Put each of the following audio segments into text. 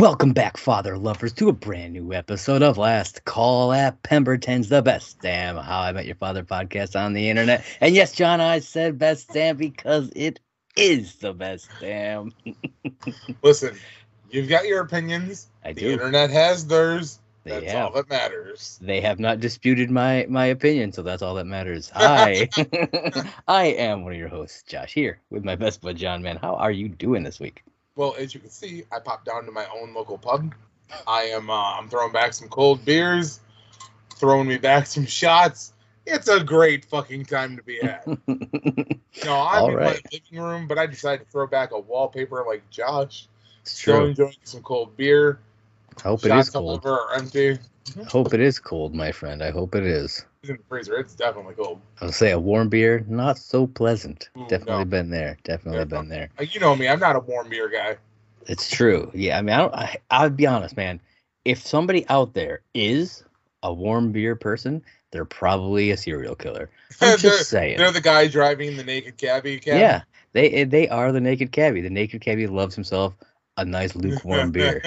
Welcome back, father lovers, to a brand new episode of Last Call at Pemberton's, the best damn How I Met Your Father podcast on the internet. And yes, John, I said best damn because it is the best damn. Listen, you've got your opinions. I the do. The internet has theirs. They That's have. all that matters. They have not disputed my my opinion, so that's all that matters. I I am one of your hosts, Josh, here with my best bud John. Man, how are you doing this week? Well, as you can see, I popped down to my own local pub. I am uh, I'm throwing back some cold beers, throwing me back some shots. It's a great fucking time to be at. No, I'm All in right. my living room, but I decided to throw back a wallpaper like Josh. It's Still true. enjoying some cold beer. I hope it Shots is all cold. over are empty. Hope it is cold, my friend. I hope it is. It's in the freezer. It's definitely cold. I'll say a warm beer, not so pleasant. Ooh, Definitely no. been there. Definitely Yeah, been there. Uh, You know me. I'm not a warm beer guy. It's true. Yeah, I mean, I don't. I, I'll be honest, man. If somebody out there is a warm beer person, they're probably a serial killer. I'm just saying. They're the guy driving the naked cabbie cab. Yeah, they they are the naked cabbie. The naked cabbie loves himself a nice lukewarm beer.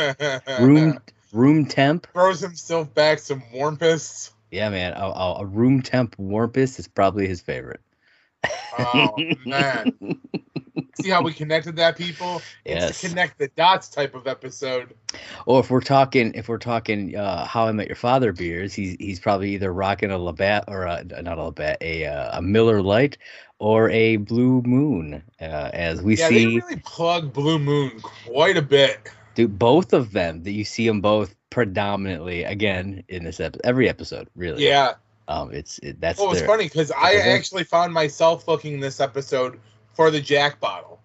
Room room temp. throws himself back some warm piss. Yeah, man. A, a, a room temp warmpest is probably his favorite. Oh man. See how we connected that people? It's Yes. a connect the dots type of episode. Or if we're talking, if we're talking, uh, How I Met Your Father beers, he's he's probably either rocking a Labatt or a, not a Labatt, a uh, a Miller Lite or a Blue Moon. Uh, as we yeah, see, they really plug Blue Moon quite a bit. Do both of them. That you see them both predominantly again in this episode, every episode, really. Yeah. Um, it's it, that's Well, it's their- funny because I actually found myself looking this episode for the Jack bottle.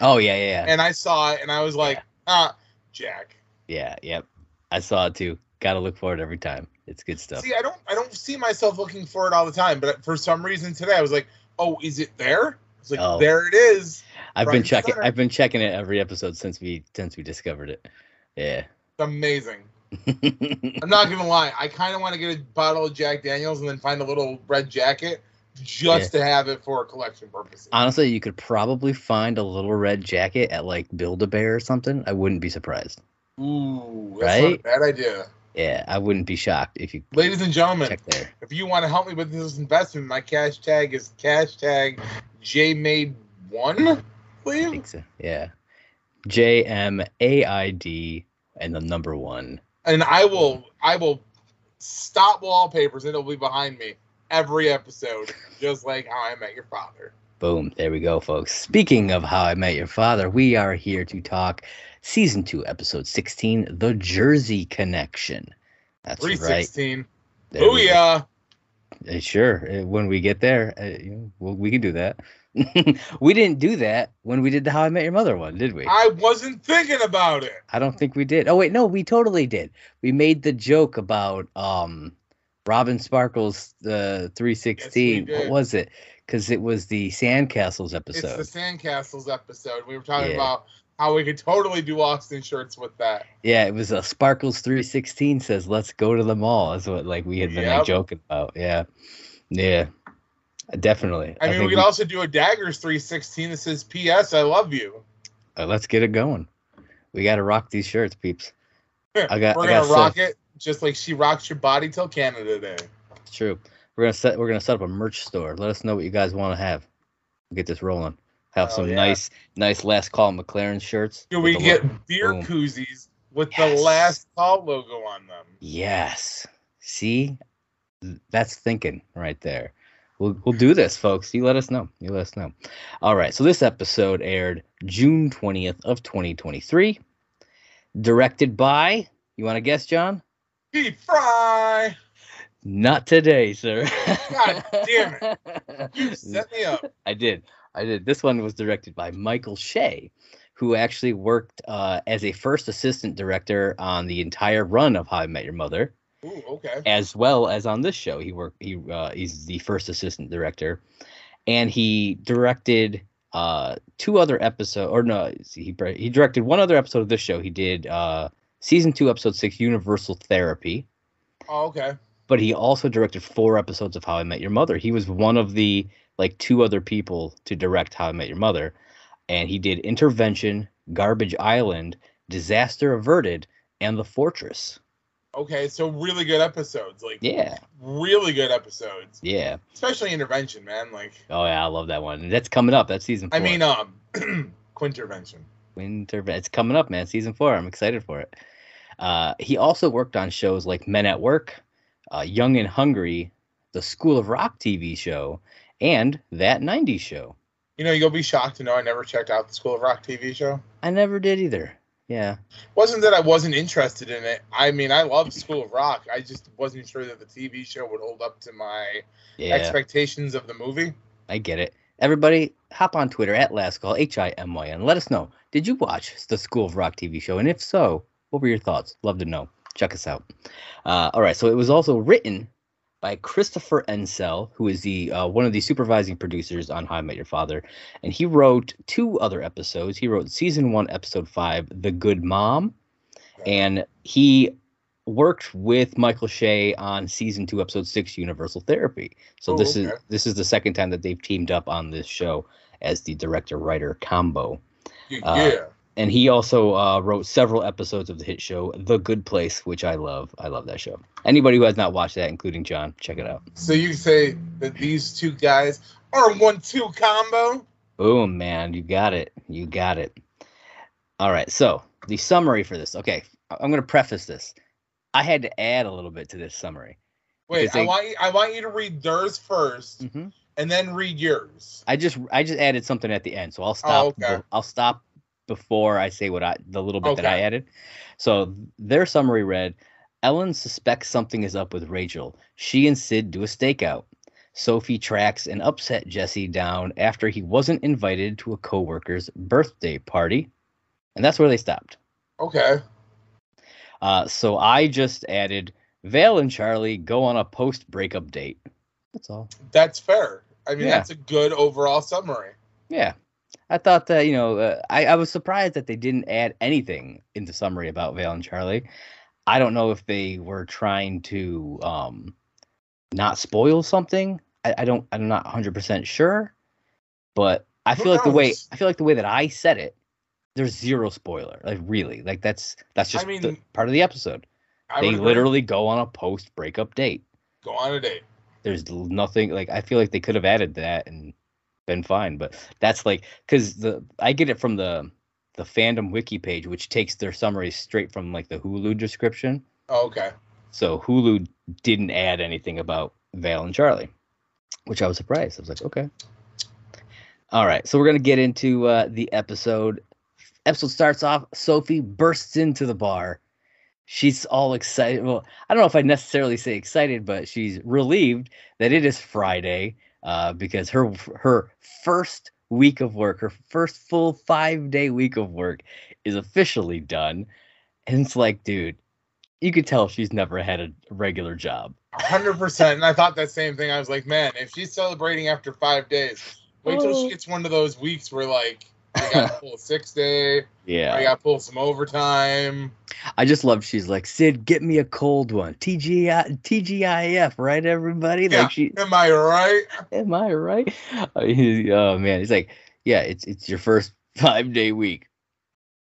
Oh yeah, yeah, yeah, And I saw it and I was like, ah, Jack. yeah, yep. I saw it too. Got to look for it every time. It's good stuff. See, I don't I don't see myself looking for it all the time, but for some reason today I was like, oh, is it there? It's like Oh. there it is. I've been checking. I've been checking it every episode since we since we discovered it. Yeah. It's amazing. I'm not gonna lie, I kind of want to get a bottle of Jack Daniels and then find a little red jacket just to have it for collection purposes. Honestly, you could probably find a little red jacket at like Build a Bear or something. I wouldn't be surprised. Ooh, that's not a Right? bad idea. Yeah, I wouldn't be shocked if you Ladies and gentlemen, check there. if you want to help me with this investment, my cash tag is cash tag JMade one, I think so. Yeah. J M A I D and the number one. And I will I will stop wallpapers and it'll be behind me every episode, just like how I met your father. Boom. There we go, folks. Speaking of How I Met Your Father, we are here to talk season two, episode 16, The Jersey Connection. That's Three right. sixteen. There. Booyah. Uh, Sure. uh, When we get there, uh, you know, well, we can do that. we didn't do that when we did the How I Met Your Mother one, did we? I wasn't thinking about it. I don't think we did. Oh wait, no, we totally did. We made the joke about um Robin Sparkles the 316. what was it? Because it was the Sandcastles episode. It's the Sandcastles episode. We were talking Yeah. about how we could totally do Austin shirts with that. Yeah, it was a Sparkles 316 says, let's go to the mall. That's what like we had been like joking about. Yeah. Yeah. Definitely. I mean, think we could also do a Daggers 316 that says "P.S. I love you." Uh, let's get it going. We got to rock these shirts, peeps. I got- We're I gonna got rock set. it just like she rocks your body till Canada Day. It's true. We're gonna set. We're gonna set up a merch store. Let us know what you guys want to have. Get this rolling. Have Oh, some yeah. nice, nice last call MacLaren shirts. Do we get lo- beer Boom. koozies with Yes. the last call logo on them? Yes. See, that's thinking right there. We'll we'll do this, folks. You let us know. You let us know. All right. So this episode aired June twentieth of twenty twenty three. Directed by. You want to guess, John? Deep fry. Not today, sir. God damn it. You set me up. I did. I did. This one was directed by Michael Shea, who actually worked uh, as a first assistant director on the entire run of How I Met Your Mother, Ooh, okay. as well as on this show. He worked. He uh, he's the first assistant director, and he directed uh, two other episodes. Or no, he he directed one other episode of this show. He did uh, season two, episode six, Universal Therapy Oh, okay. but he also directed four episodes of How I Met Your Mother. He was one of the like two other people to direct How I Met Your Mother, and he did Intervention, Garbage Island, Disaster Averted, and The Fortress. Okay, so really good episodes. Like Yeah, really good episodes. yeah. Especially intervention, man. Like Oh yeah, I love that one. That's coming up. That's season four. I mean um Quintervention. Winter. It's coming up, man. Season four. I'm excited for it. Uh, he also worked on shows like Men at Work, uh, Young and Hungry, the School of Rock TV show, and that '90s show. You know, you'll be shocked to know I never checked out the School of Rock TV show. I never did either. Yeah. Wasn't that I wasn't interested in it. I mean, I love School of Rock. I just wasn't sure that the TV show would hold up to my Yeah. expectations of the movie. I get it. Everybody, hop on Twitter at Last Call H I M Y M. And let us know. Did you watch the School of Rock TV show? And if so, what were your thoughts? Love to know. Check us out. Uh, all right. So it was also written by Christopher Ensel, who is the uh, one of the supervising producers on How I Met Your Father, and he wrote two other episodes. He wrote season one, episode five, "The Good Mom," and he worked with Michael Shea on season two, episode six, Universal Therapy. So Oh, this is this is the second time that they've teamed up on this show as the director writer combo. Uh, yeah. And he also uh, wrote several episodes of the hit show The Good Place, which I love. I love that show. Anybody who has not watched that, including John, check it out. So you say that these two guys are one-two combo? Boom, man. You got it. You got it. All right. So the summary for this. Okay. I'm going to preface this. I had to add a little bit to this summary. Wait, Because I want you, I want you to read theirs first, Mhm. and then read yours. I just I just added something at the end, so I'll stop. Oh, okay. I'll stop before I say what I the little bit that I added. So their summary read: Ellen suspects something is up with Rachel. She and Sid do a stakeout. Sophie tracks and upset Jesse down after he wasn't invited to a coworker's birthday party, and that's where they stopped. Okay. Uh, so I just added Vale and Charlie go on a post breakup date. That's all. That's fair. I mean, Yeah. that's a good overall summary. Yeah. I thought that, you know, uh, I, I was surprised that they didn't add anything in the summary about Vale and Charlie. I don't know if they were trying to um, not spoil something. I, I don't, I'm not 100% sure, but I Who feel like the way. I feel like the way that I said it, there's zero spoiler. Like really, like that's, that's I just the, part of the episode. I they agree. literally go on a post breakup date. go on a date. there's nothing like I feel like they could have added that and been fine, but that's like because the I get it from the the fandom wiki page, which takes their summaries straight from like the Hulu description. Oh, okay. So Hulu didn't add anything about Vale and Charlie, which I was surprised. I was like, okay. All right, so we're gonna get into uh, the episode. Episode starts off. Sophie bursts into the bar. She's all excited. Well, I don't know if I necessarily say excited, but she's relieved that it is Friday uh, because her her first week of work, her first full five day week of work, is officially done. And it's like, dude, you could tell she's never had a regular job. hundred percent. And I thought that same thing. I was like, man, if she's celebrating after five days, wait till Oh. she gets one of those weeks where like got to pull six day, Yeah. I got to pull some overtime. I just love she's like, Sid, get me a cold one. TGI TGIF, right, everybody? Yeah. Like she Am I right? am I right? Oh man, he's like, Yeah, it's it's your first five day week.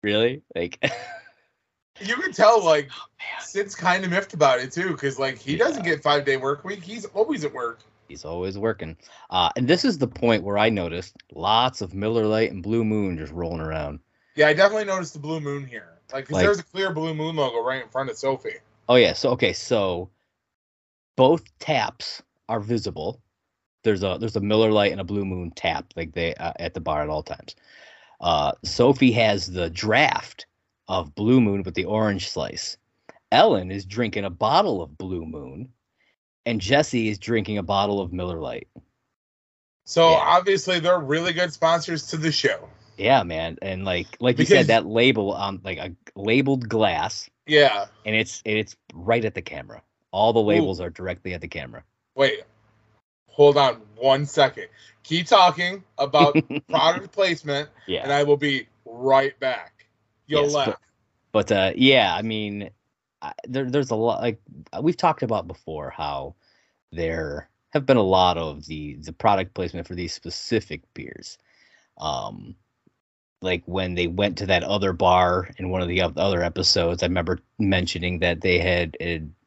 Really? Like, You can tell like oh, man. Sid's kind of miffed about it too, because like he doesn't get five day work week. He's always at work. He's always working. Uh, and this is the point where I noticed lots of Miller Lite and Blue Moon just rolling around. Yeah, I definitely noticed the blue moon here. Like, Like- there's a clear blue moon logo right in front of Sophie. Oh yeah, so okay, so both taps are visible. There's a there's a Miller Lite and a Blue Moon tap like they uh, at the bar at all times. Uh, Sophie has the draft of Blue Moon with the orange slice. Ellen is drinking a bottle of Blue Moon, and Jesse is drinking a bottle of Miller Lite. So Yeah. obviously they're really good sponsors to the show. Yeah, man, and like like you said, that label on like a labeled glass, Yeah. and it's it's right at the camera. All the labels are directly at the camera. Wait. Hold on one second. Keep talking about product placement, Yeah. and I will be right back. You'll Yes, but- But uh, yeah, I mean, I, there, there's a lot like uh, we've talked about before how there have been a lot of the the product placement for these specific beers. Um, like when they went to that other bar in one of the other episodes, I remember mentioning that they had,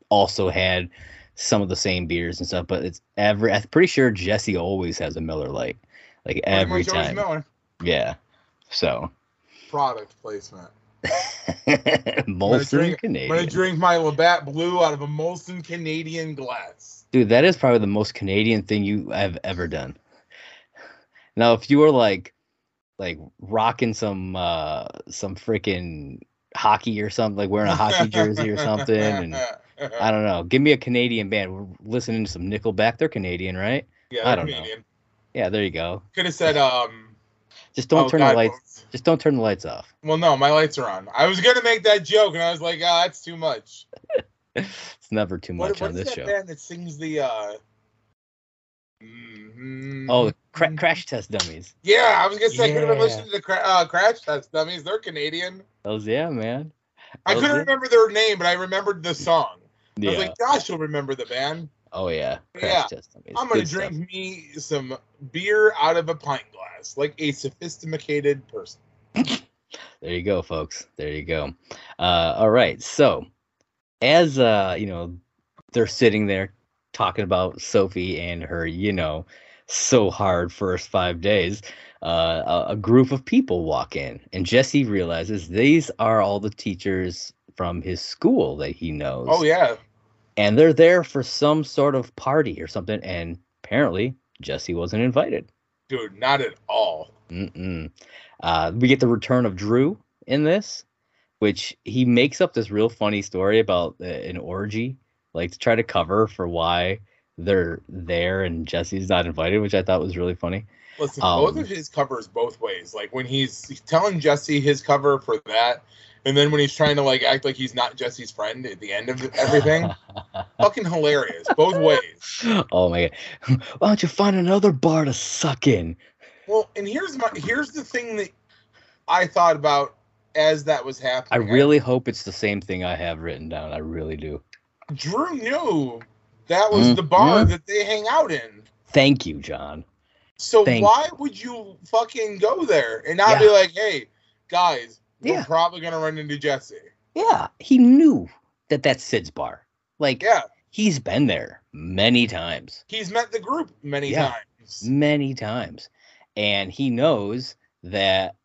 also had some of the same beers and stuff. But it's every I'm pretty sure Jesse always has a Miller Lite, like every time. Miller. Yeah, so Product placement. I'm gonna Molson drink- I'm Canadian. gonna drink my Labatt Blue out of a Molson Canadian glass. Dude, that is probably the most Canadian thing you have ever done. Now, if you were like, like rocking some, uh, some freaking hockey or something, like wearing a hockey jersey or something, and I don't know, give me a Canadian band. We're listening to some Nickelback. They're Canadian, right? yeah, I don't know. Yeah, there you go. Could have said um. Just don't oh, turn God, the lights. What- Just don't turn the lights off. Well, no, my lights are on. I was gonna make that joke, and I was like, ah, that's too much. It's never too What, much what on is this that show. band that sings the? uh mhm. Oh, cra- crash test dummies. yeah, I was gonna say I could have been Yeah. listening to the cra- uh, Crash Test Dummies. They're Canadian. Those, yeah, man. I couldn't are- remember their name, but I remembered the song. I Yeah. was like, Josh will remember the band. Oh yeah. Crash Yeah, test dummies. I'm gonna Good stuff. drink me some beer out of a pint glass, like a sophisticated person. There you go, folks. There you go. Uh, all right. So, as uh, you know, they're sitting there talking about Sophie and her, you know, so hard first five days. Uh, a, a group of people walk in, and Jesse realizes these are all the teachers from his school that he knows. Oh yeah, and they're there for some sort of party or something. And apparently, Jesse wasn't invited. dude, not at all. Mm-mm. Uh, we get the return of Drew in this, which he makes up this real funny story about uh, an orgy, like to try to cover for why they're there and Jesse's not invited, which I thought was really funny. Listen, Um, both of his covers both ways. Like when he's, he's telling Jesse his cover for that, and then when he's trying to like act like he's not Jesse's friend at the end of everything, fucking hilarious. Both ways. oh my god! Why don't you find another bar to suck in? Well, and here's my here's the thing that I thought about as that was happening. I really hope it's the same thing I have written down. I really do. Drew knew that was Mm, the bar mm. that they hang out in. Thank you, John. So Thank why would you fucking go there and not be like, hey, guys, we're Yeah. probably gonna run into Jesse. Yeah, he knew that that's Sid's bar. Like, Yeah, he's been there many times. he's met the group many Yeah. times. many times and he knows that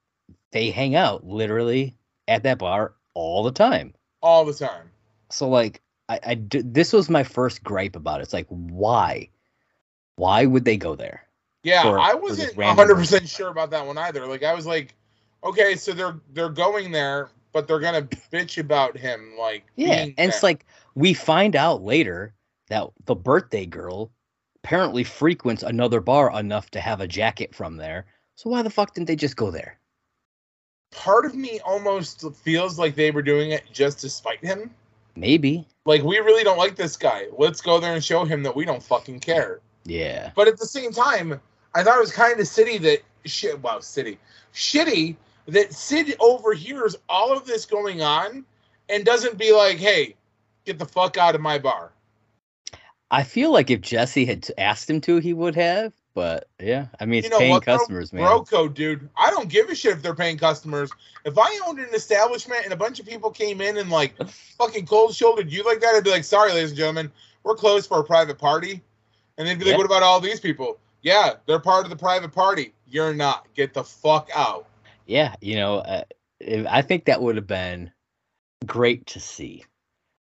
they hang out literally at that bar all the time All the time. so like I, I d- this was my first gripe about it it's like why why would they go there Yeah, For- I wasn't hundred percent person. sure about that one either. Like I was like, okay, so they're they're going there, but they're gonna bitch about him like yeah and it's like we find out later that the birthday girl apparently frequents another bar enough to have a jacket from there so why the fuck didn't they just go there part of me almost feels like they were doing it just to spite him. maybe Like we really don't like this guy. Let's go there and show him that we don't fucking care. yeah But at the same time, I thought it was kind of city that shit. Wow, city shitty that Sid overhears all of this going on and doesn't be like, "Hey, get the fuck out of my bar." I feel like if Jesse had asked him to, he would have, but yeah, I mean, it's You know paying what, customers, man. Bro code, dude. I don't give a shit if they're paying customers. If I owned an establishment and a bunch of people came in and like fucking cold shouldered you like that, I'd be like, sorry, ladies and gentlemen, we're closed for a private party. And they'd be like, Yeah. what about all these people? Yeah, they're part of the private party. You're not. Get the fuck out. Yeah, you know, uh, I think that would have been great to see.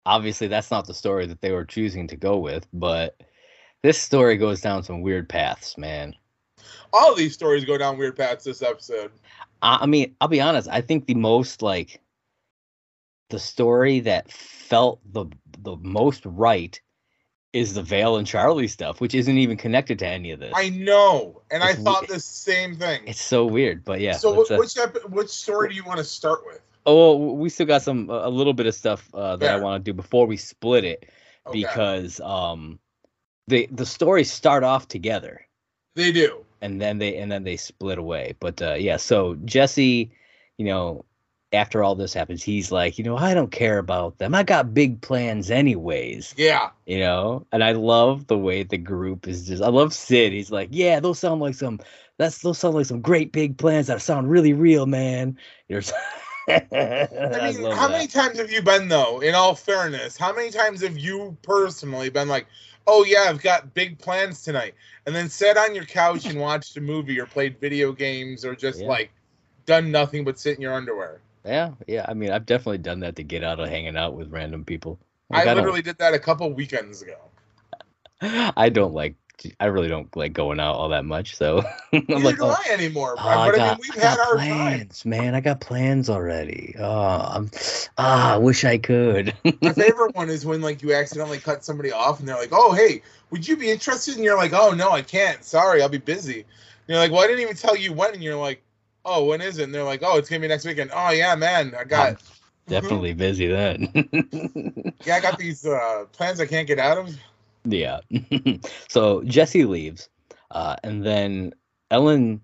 Obviously, that's not the story that they were choosing to go with, but this story goes down some weird paths, man. All these stories go down weird paths this episode. I, I mean, I'll be honest. I think the most like the story that felt the the most right is the Vale and Charlie stuff, which isn't even connected to any of this. I know, and I thought we- the same thing. It's so weird, but yeah. so, uh, which epi- which story do you want to start with? oh, we still got some a little bit of stuff uh, that I want to do before we split it Okay. because um, the the stories start off together they do. and then they and then they split away. But uh, yeah, so Jesse, you know, after all this happens, he's like, you know, I don't care about them. I got big plans anyways. Yeah, You know, and I love the way the group is just. I love Sid. He's like, yeah, those sound like some. That's those sound like some great big plans that sound really real, man. You're. I mean, love how that. many times have you been though? In all fairness, how many times have you personally been like, "Oh yeah, I've got big plans tonight," and then sat on your couch and watched a movie or played video games or just Yeah. like done nothing but sit in your underwear? Yeah, yeah. I mean, I've definitely done that to get out of hanging out with random people. Like, I don't- literally did that a couple weekends ago. I don't like. I really don't like going out all that much. So I'm Neither like, do oh, I anymore. oh, but I, I mean, got, we've I had got our time. plans, man. I got plans already. Oh, I'm. Ah, I wish I could. My favorite one is when like you accidentally cut somebody off and they're like, "Oh, hey, would you be interested?" And you're like, "Oh no, I can't. Sorry, I'll be busy." And you're like, "Well, I didn't even tell you when." And you're like, "Oh, when is it?" And they're like, "Oh, it's gonna be next weekend." Oh yeah, man, I got Definitely busy then. yeah, I got these uh, plans I can't get out of. yeah. so Jesse leaves, uh, and then Ellen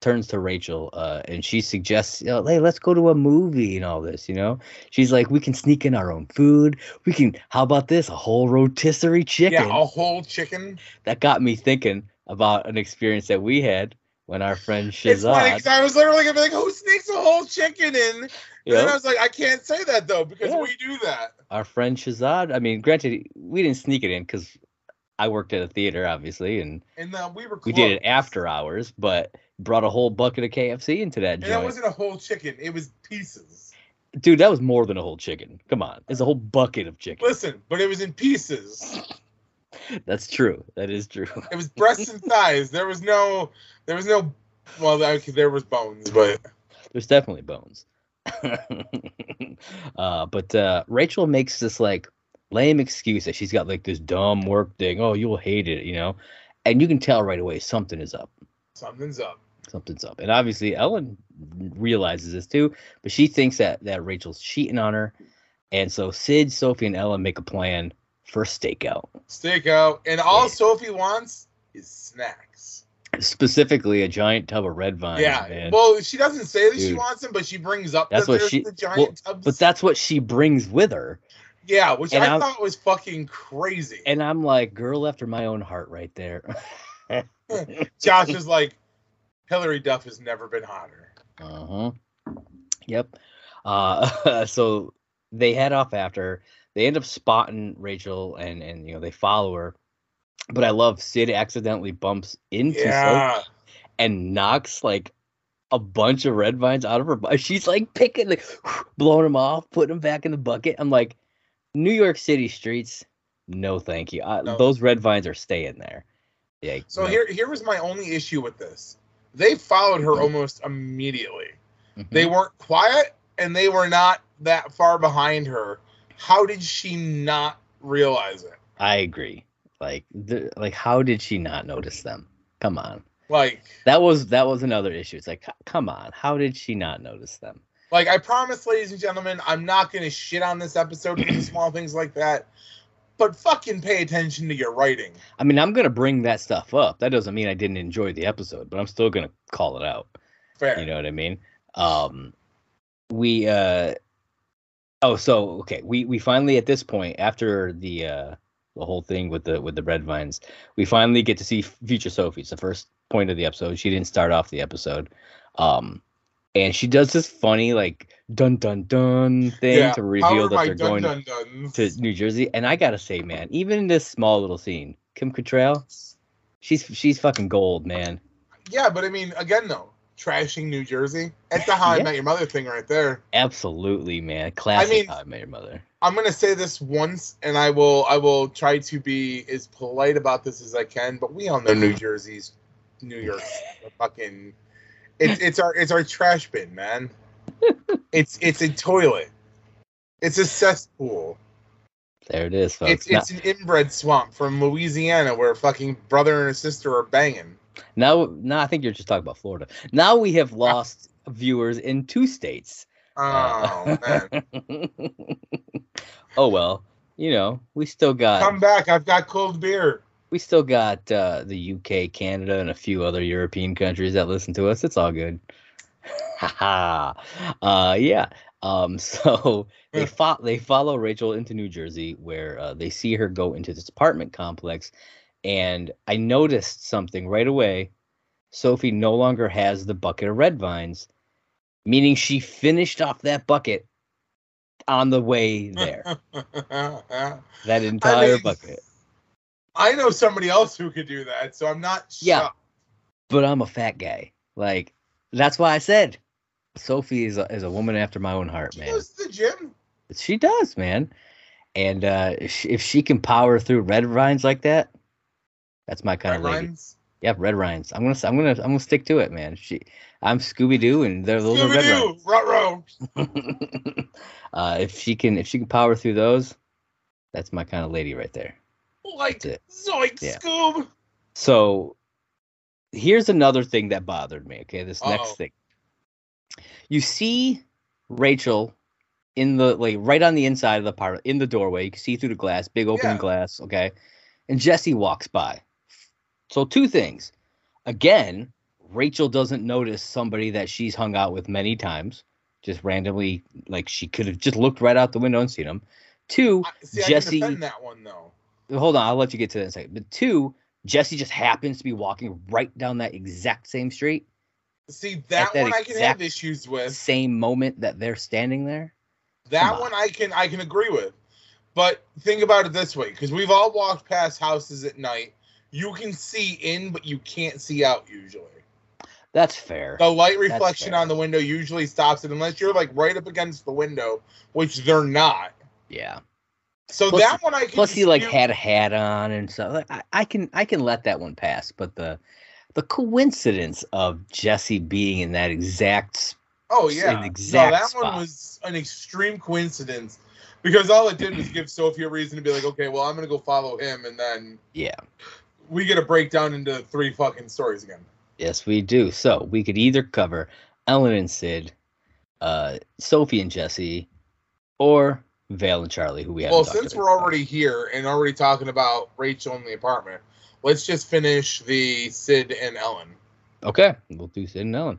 turns to Rachel, uh, and she suggests, "Hey, let's go to a movie and all this." You know, she's like, "We can sneak in our own food. We can. How about this? A whole rotisserie chicken." Yeah, a whole chicken. that got me thinking about an experience that we had when our friend Shazad. It's funny I was literally gonna be like, "Who sneaks a whole chicken in?" And then I was like, "I can't say that though because Yeah. we do that." our friend Shazad. I mean, granted, we didn't sneak it in because I worked at a theater, obviously, and And uh, we were we did it after hours. But brought a whole bucket of KFC into that And that wasn't a whole chicken; it was pieces. dude. That was more than a whole chicken. Come on, it's a whole bucket of chicken. Listen, but it was in pieces. That's true. That is true. It was breasts and thighs. There was no, there was no. Well, there was bones, but There's definitely bones. uh, but uh, Rachel makes this like lame excuse that she's got like this dumb work thing. Oh, you'll hate it, you know, and you can tell right away something is up. something's up. Something's up, and obviously Ellen realizes this too. But she thinks that that Rachel's cheating on her, and so Sid, Sophie, and Ellen make a plan for stakeout. Stakeout, and all. Sophie wants is snacks. Specifically, a giant tub of red vines. yeah. man. Well, she doesn't say that she wants them, but she brings up That's that what she- the giant well, tubs. but that's what she brings with her. yeah, which and I I'm- thought was fucking crazy. And I'm like, girl after my own heart right there. Josh is like, Hilary Duff has never been hotter. uh-huh. Yep. Uh so they head off after they end up spotting Rachel and and you know they follow her. But I love Sid accidentally bumps into Sophie and knocks like a bunch of red vines out of her butt. She's like picking like blowing them off, putting them back in the bucket. I'm like, New York City streets, no thank you. I, No. Those red vines are staying there. Yeah. So no. here, here was my only issue with this. They followed her almost immediately. Mhm. They weren't quiet, and they were not that far behind her. How did she not realize it? I agree. Like, the, like, how did she not notice them? Come on. Like, That was that was another issue. It's like, come on, how did she not notice them? like I promise, ladies and gentlemen, I'm not gonna shit on this episode for small things like that. But fucking pay attention to your writing. I mean, I'm gonna bring that stuff up. That doesn't mean I didn't enjoy the episode, but I'm still gonna call it out. Fair. You know what I mean? Um, we uh, oh, so okay, we we finally at this point after the uh the whole thing with the with the red vines. We finally get to see future Sophie. It's the first point of the episode. She didn't start off the episode. Um and she does this funny like dun dun dun thing Yeah, to reveal that they're dun going dun to New Jersey. And I gotta say, man, even in this small little scene, Kim Cattrall, she's she's fucking gold, man. Yeah, but I mean, again though, trashing New Jersey. It's the How Yeah. I Met Your Mother thing right there. Absolutely, man. Classic mean- How I Met Your Mother. I'm gonna say this once, and I will I will try to be as polite about this as I can. But we all know New Jersey's New York fucking. It's it's our it's our trash bin, man. It's it's a toilet. It's a cesspool. There it is, folks. It's it's an inbred swamp from Louisiana where fucking brother and a sister are banging. Now, now, I think you're just talking about Florida. Now we have lost viewers in two states. Oh Uh, man, oh well, you know, we still got come back! I've got cold beer. we still got uh, the UK, Canada, and a few other European countries that listen to us. It's all good. Haha. uh, yeah. Um, so they fo- they follow Rachel into New Jersey, where uh, they see her go into this apartment complex, and I noticed something right away. Sophie no longer has the bucket of red vines, meaning she finished off that bucket on the way there. that entire mean, bucket. I know somebody else who could do that, so I'm not. Yeah. but I'm a fat guy. Like that's why I said Sophie is a, is a woman after my own heart, She man. goes to the gym. She does, man. And uh, if she can power through red vines like that, that's my kind Red of lady. Yep, red vines. I'm gonna I'm gonna I'm gonna stick to it, man. She, I'm Scooby Doo, and they're those are red vines. uh, if she can if she can power through those, that's my kind of lady right there. Like That's it. Zoink Yeah. Scoob. So here's another thing that bothered me. Okay, this Uh-oh. next thing. You see Rachel in the like right on the inside of the apartment in the doorway. You can see through the glass, big open Yeah. glass. Okay, and Jesse walks by. So two things. Again, Rachel doesn't notice somebody that she's hung out with many times. Just randomly, like she could have just looked right out the window and seen him. Two, I- See, Jesse- that one though. hold on, I'll let you get to that in a second. But two, Jesse just happens to be walking right down that exact same street, See that, that one I can have issues with. same moment that they're standing there. That Come one I can I can agree with. But think about it this way, because we've all walked past houses at night. You can see in, but you can't see out usually. That's fair. The light reflection on the window usually stops it unless you're like right up against the window, which they're not. Yeah. So Plus- that one I can Plus, he like had a hat on and stuff. Like, I, I can I can let that one pass, but the the coincidence of Jesse being in that exact Oh yeah, exact no, that spot. one was an extreme coincidence because all it did was give Sophie a reason to be like, okay, well I'm gonna go follow him, and then yeah. We get a breakdown into three fucking stories again. Yes, we do. So we could either cover Ellen and Sid, uh, Sophie and Jesse, or Vale and Charlie, who we haven't. Well, since about. we're already here and already talking about Rachel in the apartment, let's just finish the Sid and Ellen. okay, we'll do Sid and Ellen.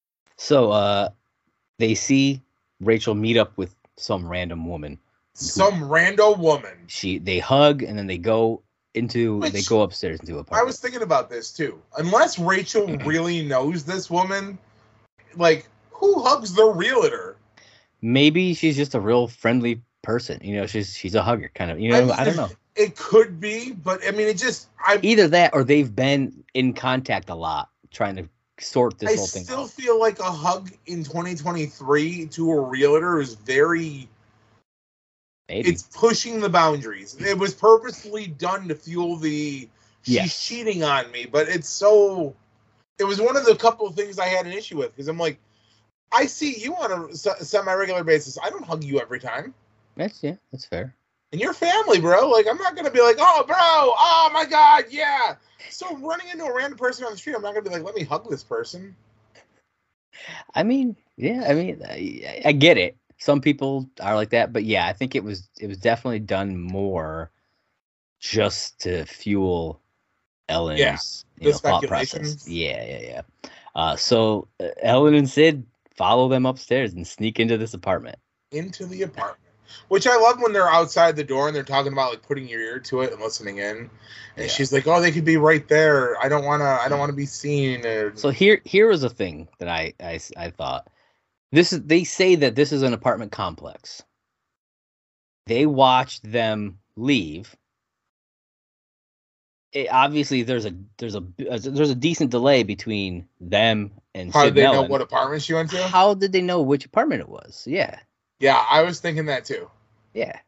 So uh, they see Rachel meet up with some random woman. Some rando woman. She they hug and then they go into they go upstairs into a I apartment. was thinking about this too. Unless Rachel really knows this woman, like who hugs the realtor? Maybe she's just a real friendly person. You know, she's she's a hugger kind of. You know, mean, I don't know. It could be, but I mean, it just I Either that or they've been in contact a lot trying to sort this I whole thing still out. feel like a hug in 2023 to a realtor is very Maybe. it's pushing the boundaries. It was purposely done to fuel the she's Yes. cheating on me, but it's so. It was one of the couple of things I had an issue with because I'm like, I see you on a se- semi-regular basis. I don't hug you every time. That's yeah, that's fair. And you're family, bro. Like I'm not gonna be like, oh, bro, oh my god, yeah. So running into a random person on the street, I'm not gonna be like, let me hug this person. I mean, yeah, I mean, I, I get it. Some people are like that, but yeah, I think it was it was definitely done more just to fuel Ellen's Yeah, you know, thought process. Yeah, yeah, yeah. Uh, so uh, Ellen and Sid follow them upstairs and sneak into this apartment. into the apartment. Which I love when they're outside the door and they're talking about like putting your ear to it and listening in. And Yeah. she's like, "Oh, they could be right there. I don't want to. I don't want to be seen." So here here was a thing that I, I, I thought. This is they say that this is an apartment complex. They watched them leave. It, obviously, there's a there's a there's a decent delay between them and how Sid did they and know what apartment she went to? How did they know which apartment it was? Yeah, yeah, I was thinking that too. yeah.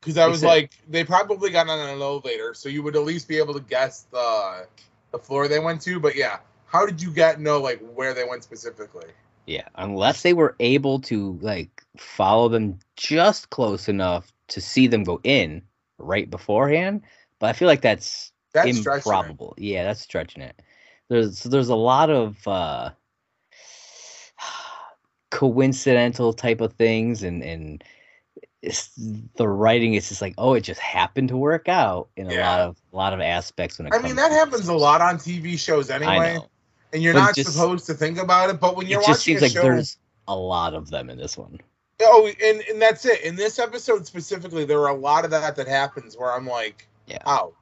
Because I was Except- like, they probably got on an elevator, so you would at least be able to guess the the floor they went to. But yeah, how did you get know like where they went specifically? Yeah, unless they were able to like follow them just close enough to see them go in right beforehand. But I feel like that's That's improbable. Yeah, that's stretching it. There's so there's a lot of uh coincidental type of things and and the writing is just like oh it just happened to work out in a lot of a lot of aspects when it I mean, that happens a lot on TV shows anyway, and you're But not just- supposed to think about it. But when you're It just watching seems a like show, there's a lot of them in this one. Oh, and, and that's it. In this episode specifically, there are a lot of that that happens where I'm like, Yeah. "How?"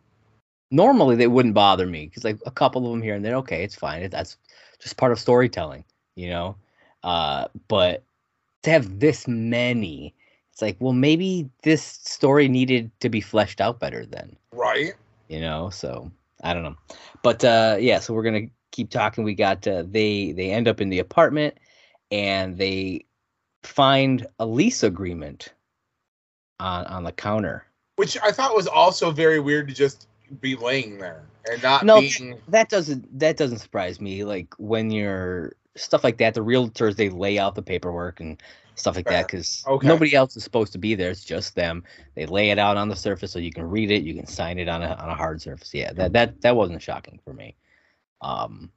normally they wouldn't bother me because like a couple of them here and there okay it's fine it, that's just part of storytelling you know uh but to have this many it's like well maybe this story needed to be fleshed out better then Right? you know so i don't know but uh yeah so we're gonna keep talking we got uh, they they end up in the apartment and they find a lease agreement on on the counter Which I thought was also very weird to just be laying there and not No, being. that doesn't that doesn't surprise me like when you're stuff like that the realtors they lay out the paperwork and stuff like that because Okay. nobody else is supposed to be there it's just them they lay it out on the surface so you can read it you can sign it on a, on a hard surface yeah that that that wasn't shocking for me um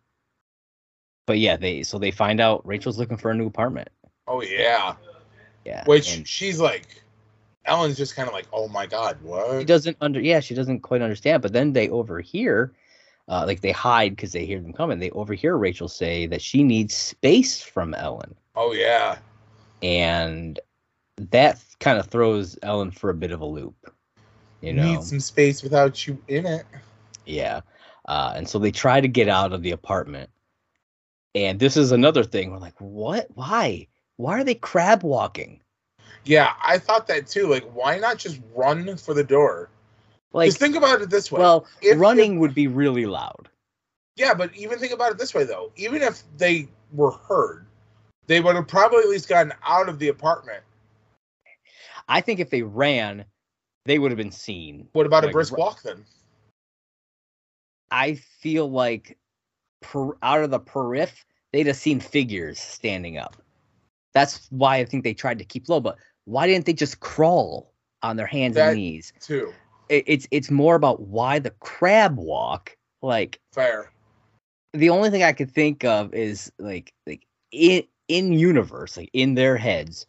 but yeah they so they find out rachel's looking for a new apartment Oh yeah. yeah Which and she's like, Ellen's just kind of like, "Oh my god, she what?" doesn't under yeah she doesn't quite understand but then they overhear uh, like they hide because they hear them coming they overhear rachel say that she needs space from ellen Oh yeah. and that kind of throws Ellen for a bit of a loop. You know, Need some space without you in it. yeah. Uh, and so they try to get out of the apartment, and this is another thing. We're like, what? Why? Why are they crab walking? Yeah, I thought that too. Like, why not just run for the door? Like, just think about it this way. well, if- running would be really loud. Yeah, but even think about it this way though. Even if they were heard, they would have probably at least gotten out of the apartment. I think if they ran, they would have been seen. What about a brisk walk then? I feel like per, out of the periph, they'd have seen figures standing up. That's why I think they tried to keep low. But why didn't they just crawl on their hands That- and knees? Too It, it's it's more about why the crab walk. Like fair. the only thing I could think of is like like in in universe, like in their heads,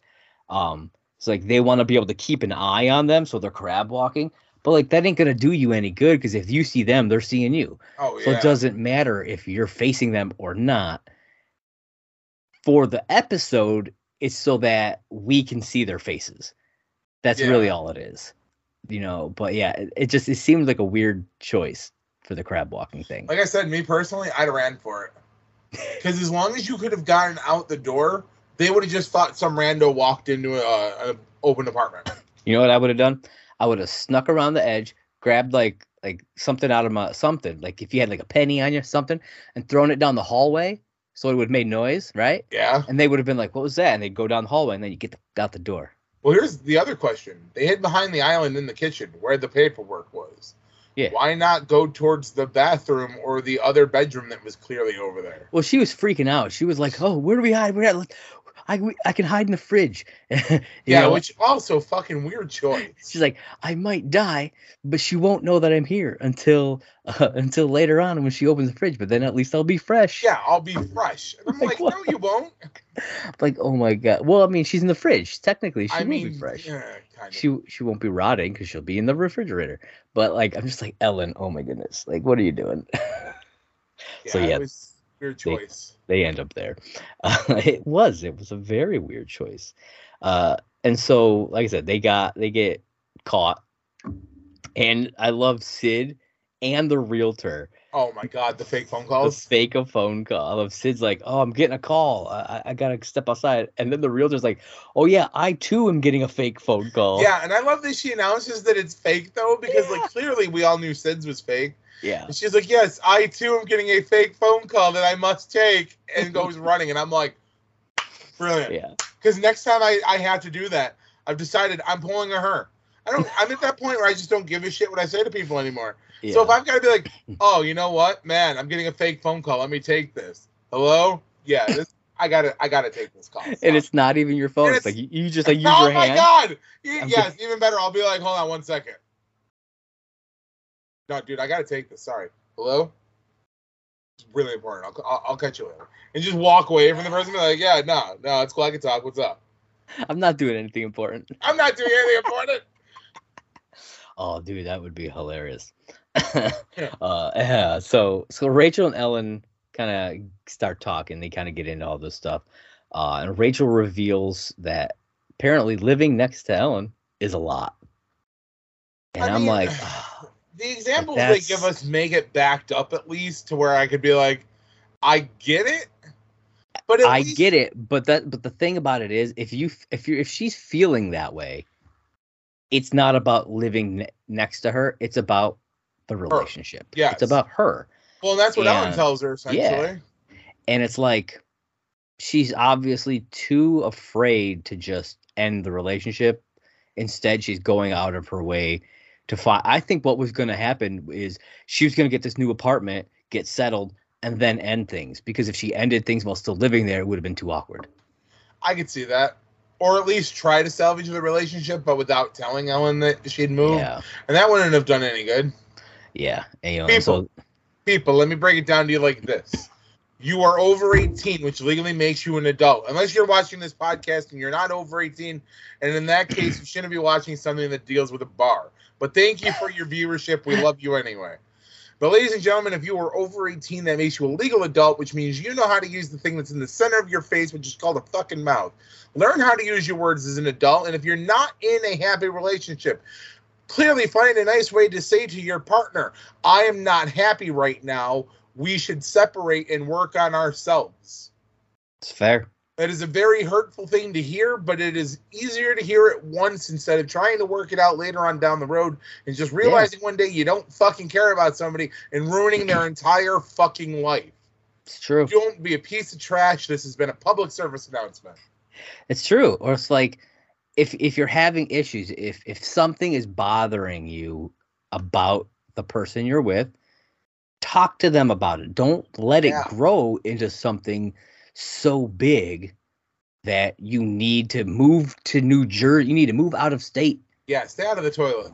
um, it's like they want to be able to keep an eye on them, so they're crab walking. But like that ain't gonna do you any good because if you see them, they're seeing you. Oh yeah. So it doesn't matter if you're facing them or not. For the episode, it's so that we can see their faces. That's really all it is. You know, but yeah, it, it just it seemed like a weird choice for the crab walking thing. like I said, me personally, I'd have ran for it. Because as long as you could have gotten out the door, they would have just thought some rando walked into a, an open apartment. You know what I would have done? I would have snuck around the edge, grabbed like like something out of my something, like if you had like a penny on you, something, and thrown it down the hallway so it would have made noise, right? Yeah. And they would have been like, "What was that?" And they'd go down the hallway, and then you get the, out the door. Well, here's the other question. They hid behind the island in the kitchen where the paperwork was. Yeah. Why not go towards the bathroom or the other bedroom that was clearly over there? Well, she was freaking out. She was like, "Oh, where do we hide? Where at? I I can hide in the fridge. Yeah, know? which also fucking weird choice. she's like, I might die, but she won't know that I'm here until uh, until later on when she opens the fridge. But then at least I'll be fresh. yeah, I'll be fresh. And I'm Like, like, no, you won't. Like, oh my god. Well, I mean, she's in the fridge. Technically, she I will mean, be fresh. yeah, kind of. She she won't be rotting because she'll be in the refrigerator. But like, I'm just like Ellen. Oh my goodness. Like, what are you doing? so, yeah, it was weird they- choice. they end up there. Uh, it was. It was a very weird choice. Uh, and so, like I said, they got they get caught, and I love Sid and the realtor. Oh my god, the fake phone calls. The fake a phone call. of Sid's like, oh, I'm getting a call. I, I- I gotta step outside. And then the realtor's like, oh yeah, I too am getting a fake phone call. Yeah, and I love that she announces that it's fake though, because Yeah. like clearly we all knew Sid's was fake. yeah. And she's like, Yes, I too am getting a fake phone call that I must take and goes running. And I'm like, Brilliant. Yeah. Because next time I, I have to do that, I've decided I'm pulling a her. I don't I'm at that point where I just don't give a shit what I say to people anymore. Yeah. So if I've got to be like, oh, you know what, man, I'm getting a fake phone call. Let me take this. Hello? Yeah, this I gotta I gotta take this call. and it's not even your phone. And It's like it's- you, you just like use oh your my hand. god! Y- I'm yes, even better. I'll be like, hold on one second. No, dude, I gotta take this. Sorry. Hello. It's really important. I'll, I'll, I'll catch you later. And just walk away from the person. Be like, yeah, no, no, it's cool. I can talk. What's up? I'm not doing anything important. I'm not doing anything important. Oh, dude, that would be hilarious. uh, yeah. So, so Rachel and Ellen kind of start talking. They kind of get into all this stuff, uh, and Rachel reveals that apparently living next to Ellen is a lot. And I I'm mean, like, The examples they give us make it backed up at least to where I could be like, I get it. But I least- get it, but that but the thing about it is, if you if you if she's feeling that way, it's not about living ne- next to her. It's about the relationship. Yeah, It's about her. Well, that's what Ellen tells her essentially. yeah. and it's like she's obviously too afraid to just end the relationship instead she's going out of her way to find i think what was going to happen is she was going to get this new apartment get settled and then end things because if she ended things while still living there it would have been too awkward I could see that. Or at least try to salvage the relationship, but without telling Ellen that she'd moved. yeah And that wouldn't have done any good. Yeah you know and so People, let me break it down to you like this. You are over 18, which legally makes you an adult. Unless you're watching this podcast and you're not over 18. And in that case, you shouldn't be watching something that deals with a bar. But thank you for your viewership. We love you anyway. But ladies and gentlemen, if you are over 18, that makes you a legal adult, which means you know how to use the thing that's in the center of your face, which is called a fucking mouth. Learn how to use your words as an adult. And if you're not in a happy relationship, clearly find a nice way to say to your partner, I am not happy right now. We should separate and work on ourselves. it's fair That is a very hurtful thing to hear, but it is easier to hear it once instead of trying to work it out later on down the road and just realizing one day you don't fucking care about somebody and ruining their entire fucking life. it's true Don't be a piece of trash. This has been a public service announcement. It's true. Or it's like if if you're having issues, if if something is bothering you about the person you're with, talk to them about it. Don't let it Yeah. grow into something so big that you need to move to New Jersey. You need to move out of state. Yeah, stay out of the toilet.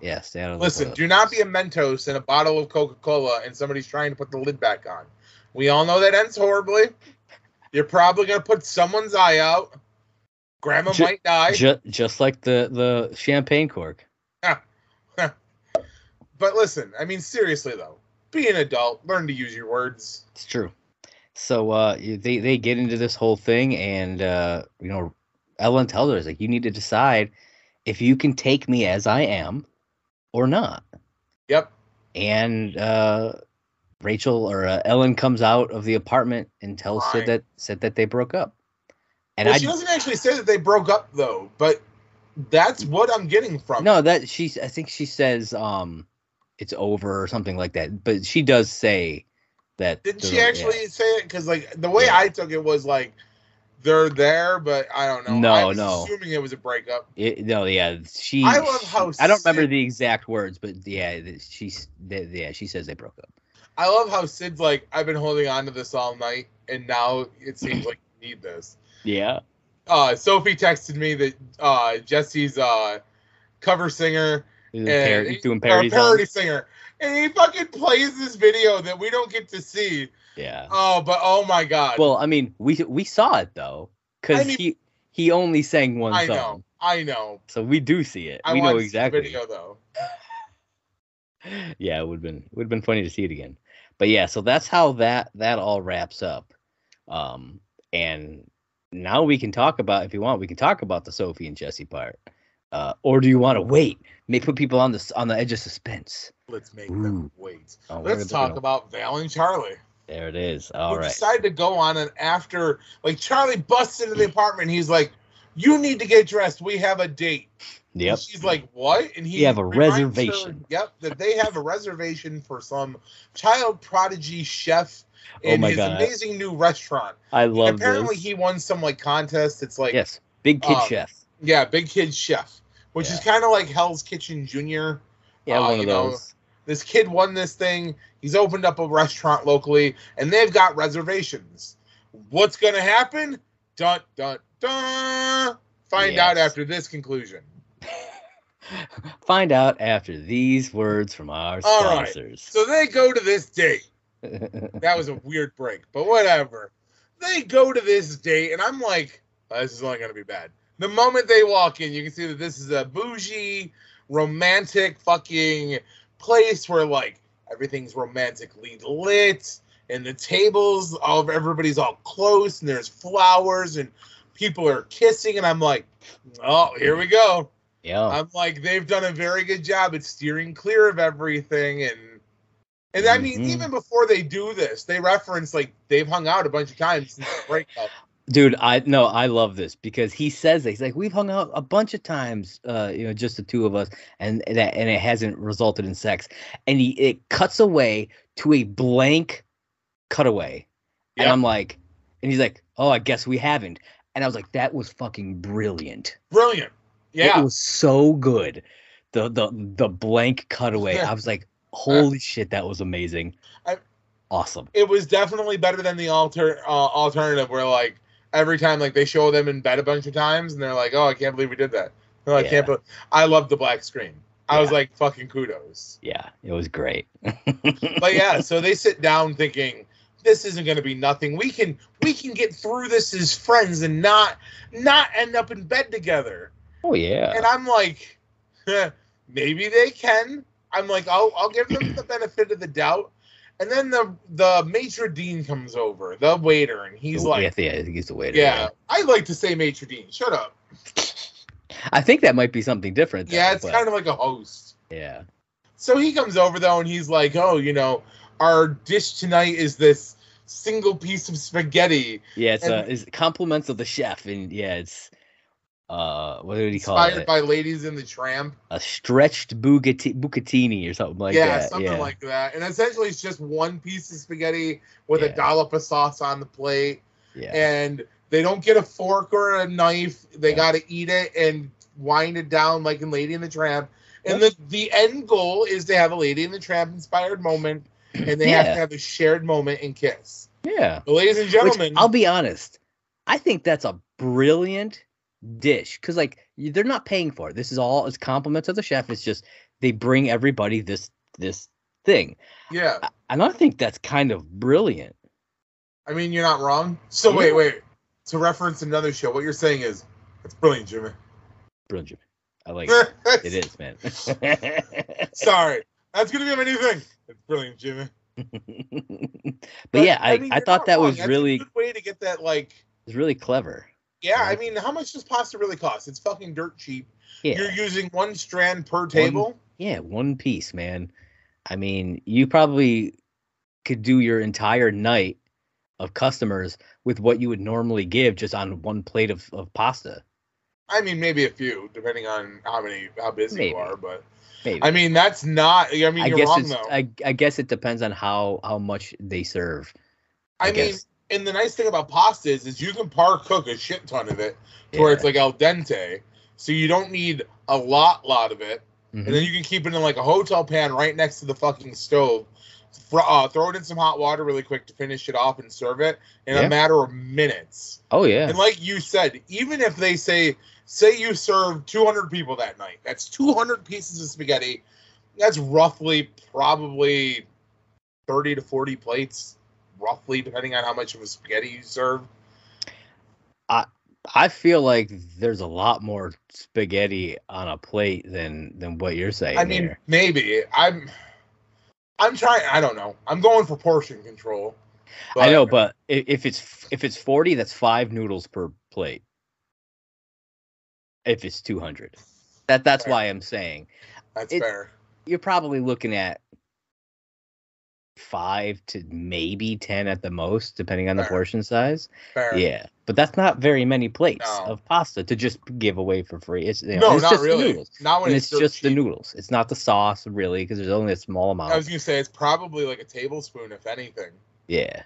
Yeah, stay out of the Listen, do not be a Mentos in a bottle of Coca Cola and somebody's trying to put the lid back on. We all know that ends horribly. You're probably going to put someone's eye out. Grandma Ju- might die. Ju- just like the the champagne cork. But listen, I mean, seriously, though, be an adult. Learn to use your words. It's true. So uh they they get into this whole thing and uh you know Ellen tells her, "Is like you need to decide if you can take me as I am or not." Yep. And uh Rachel or uh, Ellen comes out of the apartment and tells. Sid that said that they broke up. And well, I she doesn't actually say that they broke up, though, but that's what I'm getting from no that she I think she says um it's over or something like that. But she does say that Didn't the- she yeah. actually say it? Because, like, the way Yeah. I took it was like, they're there, but I don't know. No, no. assuming it was a breakup. It, no, yeah, she. I love how she- I don't remember the exact words, but yeah, she's yeah, she says they broke up. I love how Sid's like, I've been holding on to this all night, and now it seems like you need this. Yeah. Uh, Sophie texted me that uh, Jesse's uh, cover singer He's and par- doing or parodies. parody singer, and he fucking plays this video that we don't get to see. Yeah. Oh, but oh my god! Well, I mean, we we saw it though, because I mean- he he only sang one I song, know, I know. so we do see it. I we know exactly. video though. yeah, it would have been would have been funny to see it again. But yeah, so that's how that that all wraps up. Um, and now we can talk about if you want, we can talk about the Sophie and Jesse part. Uh, or do you want to wait? May put people on the s- on the edge of suspense. Let's make Ooh. them wait. Oh, Let's gonna- talk about Val and Charlie. There it is. All who right. decided to go on and after like Charlie busts into the apartment. He's like, "You need to get dressed. We have a date." And Yep. she's like, "What?" And he You have a reminds her, reservation. yep, that they have a reservation for some child prodigy chef Oh in my his God. amazing new restaurant. I And love apparently, this. he won some like contest. It's like, yes. Big kid um, chef. yeah, Big Kid Chef, which is kind of like Hell's Kitchen Junior. Yeah, uh, one of you know, those. This kid won this thing. He's opened up a restaurant locally, and they've got reservations. What's going to happen? Dun dun dun. Find out after this conclusion. Find out after these words from our All right. sponsors. So they go to this date. That was a weird break, but whatever. They go to this date, and I'm like, oh, this is only going to be bad. The moment they walk in, you can see that this is a bougie, romantic fucking place where like everything's romantically lit, and the tables, all of everybody's all close, and there's flowers, and people are kissing, and I'm like, oh, here we go. Yeah. I'm like, they've done a very good job at steering clear of everything, and and I mean, Mhm. even before they do this, they reference like they've hung out a bunch of times since the breakup. Dude, I no, I love this because he says that he's like, we've hung out a bunch of times, uh, you know, just the two of us, and that and it hasn't resulted in sex. And he it cuts away to a blank cutaway. And I'm like, and he's like, Oh, I guess we haven't. And I was like, that was fucking brilliant. Brilliant, yeah. It was so good. The the the blank cutaway. I was like, holy shit, that was amazing. I- awesome. it was definitely better than the alter uh, alternative where like every time like they show them in bed a bunch of times and they're like, oh, I can't believe we did that. No, I Yeah. can't. Be- I love the black screen. I was like, fucking kudos. Yeah, it was great. But yeah, so they sit down thinking this isn't going to be nothing. We can we can get through this as friends and not not end up in bed together. Oh yeah. And I'm like, maybe they can. I'm like, I'll I'll give them the benefit of the doubt. And then the the maitre d' comes over, the waiter, and he's like, yeah, yeah, he's the waiter. yeah, I like to say maitre d'. Shut up. I think that might be something different. Yeah, it's but- kind of like a host. yeah. So he comes over though, and he's like, oh, you know, our dish tonight is this single piece of spaghetti Yeah, it's uh, And- it's compliments of the chef, and yeah, it's uh, what did he call inspired it? Inspired by Ladies in the Tramp. a stretched bucatini or something like yeah, that. something yeah, something like that. And essentially, it's just one piece of spaghetti with a dollop of sauce on the plate, yeah, and they don't get a fork or a knife. They Yeah. got to eat it and wind it down like in Lady in the Tramp. And the the end goal is to have a Lady in the Tramp inspired moment, and they have to have a shared moment and kiss. yeah. But ladies and Which, gentlemen, I'll be honest, I think that's a brilliant dish because like they're not paying for it. This is all it's compliments of the chef. It's just they bring everybody this this thing, yeah. and I think that's kind of brilliant. I mean, you're not wrong. So Yeah. wait, wait. To reference another show, what you're saying is it's brilliant, Jimmy. Brilliant. Jimmy. I like it. It is, man. Sorry, that's gonna be my new thing. It's brilliant, Jimmy. but, yeah, I, mean, I thought that wrong. was That's a really good way to get that. Like, was really clever. Yeah, I mean, how much does pasta really cost? It's fucking dirt cheap. Yeah, You're using one strand per table. yeah, one piece, man. I mean, you probably could do your entire night of customers with what you would normally give just on one plate of, of pasta. I mean, maybe a few, depending on how many how busy Maybe. you are. But Maybe. I mean, that's not. I mean, I you're guess wrong though. I, I guess it depends on how how much they serve. I, I mean, guess. And the nice thing about pasta is, is you can par cook a shit ton of it to Yeah. where it's like al dente, so you don't need a lot, lot of it, Mhm. and then you can keep it in like a hotel pan right next to the fucking stove, fr- uh, throw it in some hot water really quick to finish it off and serve it in Yeah. a matter of minutes. Oh yeah. And like you said, even if they say, say you serve 200 people that night, that's 200 pieces of spaghetti. That's roughly probably 30 to 40 plates, roughly, depending on how much of a spaghetti you serve. I I feel like there's a lot more spaghetti on a plate than than what you're saying. I mean, here. maybe. I'm I'm trying I don't know. I'm going for portion control. I know, but if it's if it's 40, that's five noodles per plate. If it's 200, that that's Fair. why I'm saying that's it- fair. you're probably looking at five to maybe 10 at the most, depending on the portion size. Fair. Yeah, but that's not very many plates No. of pasta to just give away for free. It's you know, No, it's not just really. noodles. Not when And it's, it's so just the noodles. It's not the sauce really because there's only a small amount. I was gonna say it's probably like a tablespoon, if anything. yeah.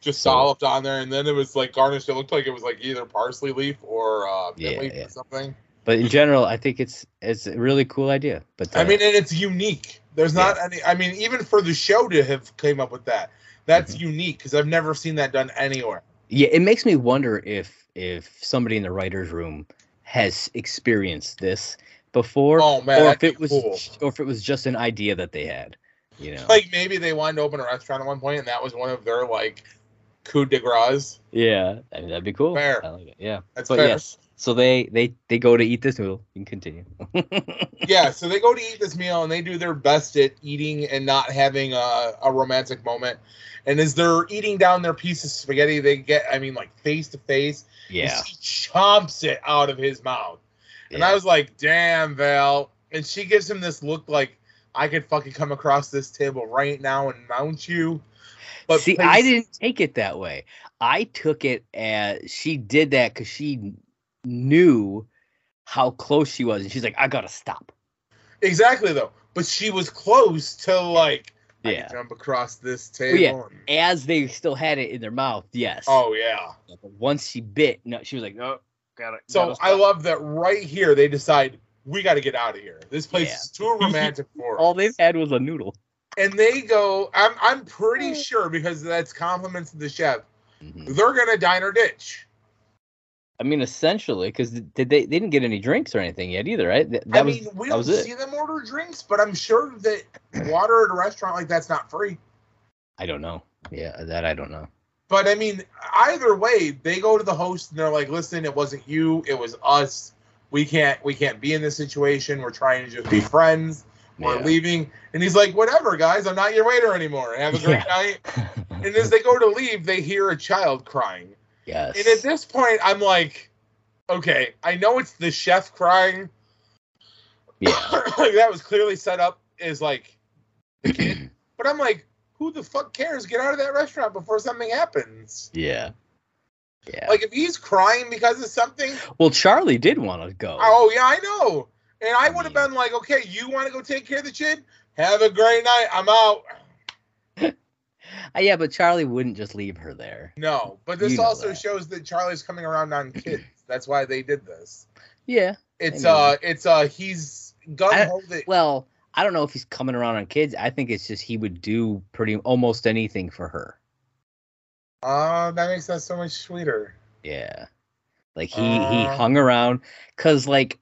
Just So- dolloped on there, and then it was like garnished. It looked like it was like either parsley leaf or uh, Yeah, leaf yeah. or something. But in general, I think it's it's a really cool idea. But I uh, mean, and it's unique. There's not any. I mean, even for the show to have came up with that, that's Mm-hmm. unique because I've never seen that done anywhere. yeah, it makes me wonder if if somebody in the writers' room has experienced this before, Oh man, or if it was, cool. or if it was just an idea that they had. You know. Like maybe they wanted to open a restaurant at one point, and that was one of their like coup de grace. yeah, I mean, that'd be cool. Fair. I like it. Yeah. That's but fair. yes, so they they they go to eat this noodle. You can continue. yeah, so they go to eat this meal and they do their best at eating and not having a, a romantic moment. And as they're eating down their piece of spaghetti, they get, I mean, like face to face. yeah. She chomps it out of his mouth. And I was like, damn, Val. And she gives him this look like, I could fucking come across this table right now and mount you. But See, please- I didn't take it that way. I took it as she did that because she knew how close she was, and she's like, "I gotta stop." Exactly, though. But she was close to, like, Yeah. jump across this Well, table. yeah. and- As they still had it in their mouth, yes. oh, yeah. But once she bit, no, she was like, "No, gotta." So gotta I love that right here they decide we got to get out of here. This place Yeah. is too romantic for All they've had was a noodle. And they go. I'm I'm pretty sure because that's compliments to the chef. Mhm. They're gonna dine or ditch. I mean, essentially, because did they? They didn't get any drinks or anything yet either, right? That, I that was mean, we that don't was it. see them order drinks, but I'm sure that water at a restaurant like that's not free. I don't know. Yeah, that I don't know. But I mean, either way, they go to the host and they're like, "Listen, it wasn't you, it was us. We can't we can't be in this situation. We're trying to just be friends. We're Yeah. leaving." And he's like, "Whatever, guys. I'm not your waiter anymore. Have a great Yeah. night." And as they go to leave, they hear a child crying. Yes. And at this point, I'm like, "Okay, I know it's the chef crying. yeah. like that was clearly set up as like the kid. But I'm like, who the fuck cares? Get out of that restaurant before something happens." Yeah. Yeah. Like if he's crying because of something, well, Charlie did want to go. oh yeah, I know. And I would have been like, okay, you want to go take care of the kid? Have a great night. I'm out. Uh, yeah, but Charlie wouldn't just leave her there. No, but this You know also that. shows that Charlie's coming around on kids. That's why they did this. Yeah. It's I mean- uh, it's uh, he's gun ho. Well, I don't know if he's coming around on kids. I think it's just he would do pretty almost anything for her. Uh, that makes that so much sweeter. Yeah. Like he he Uh. hung around cuz like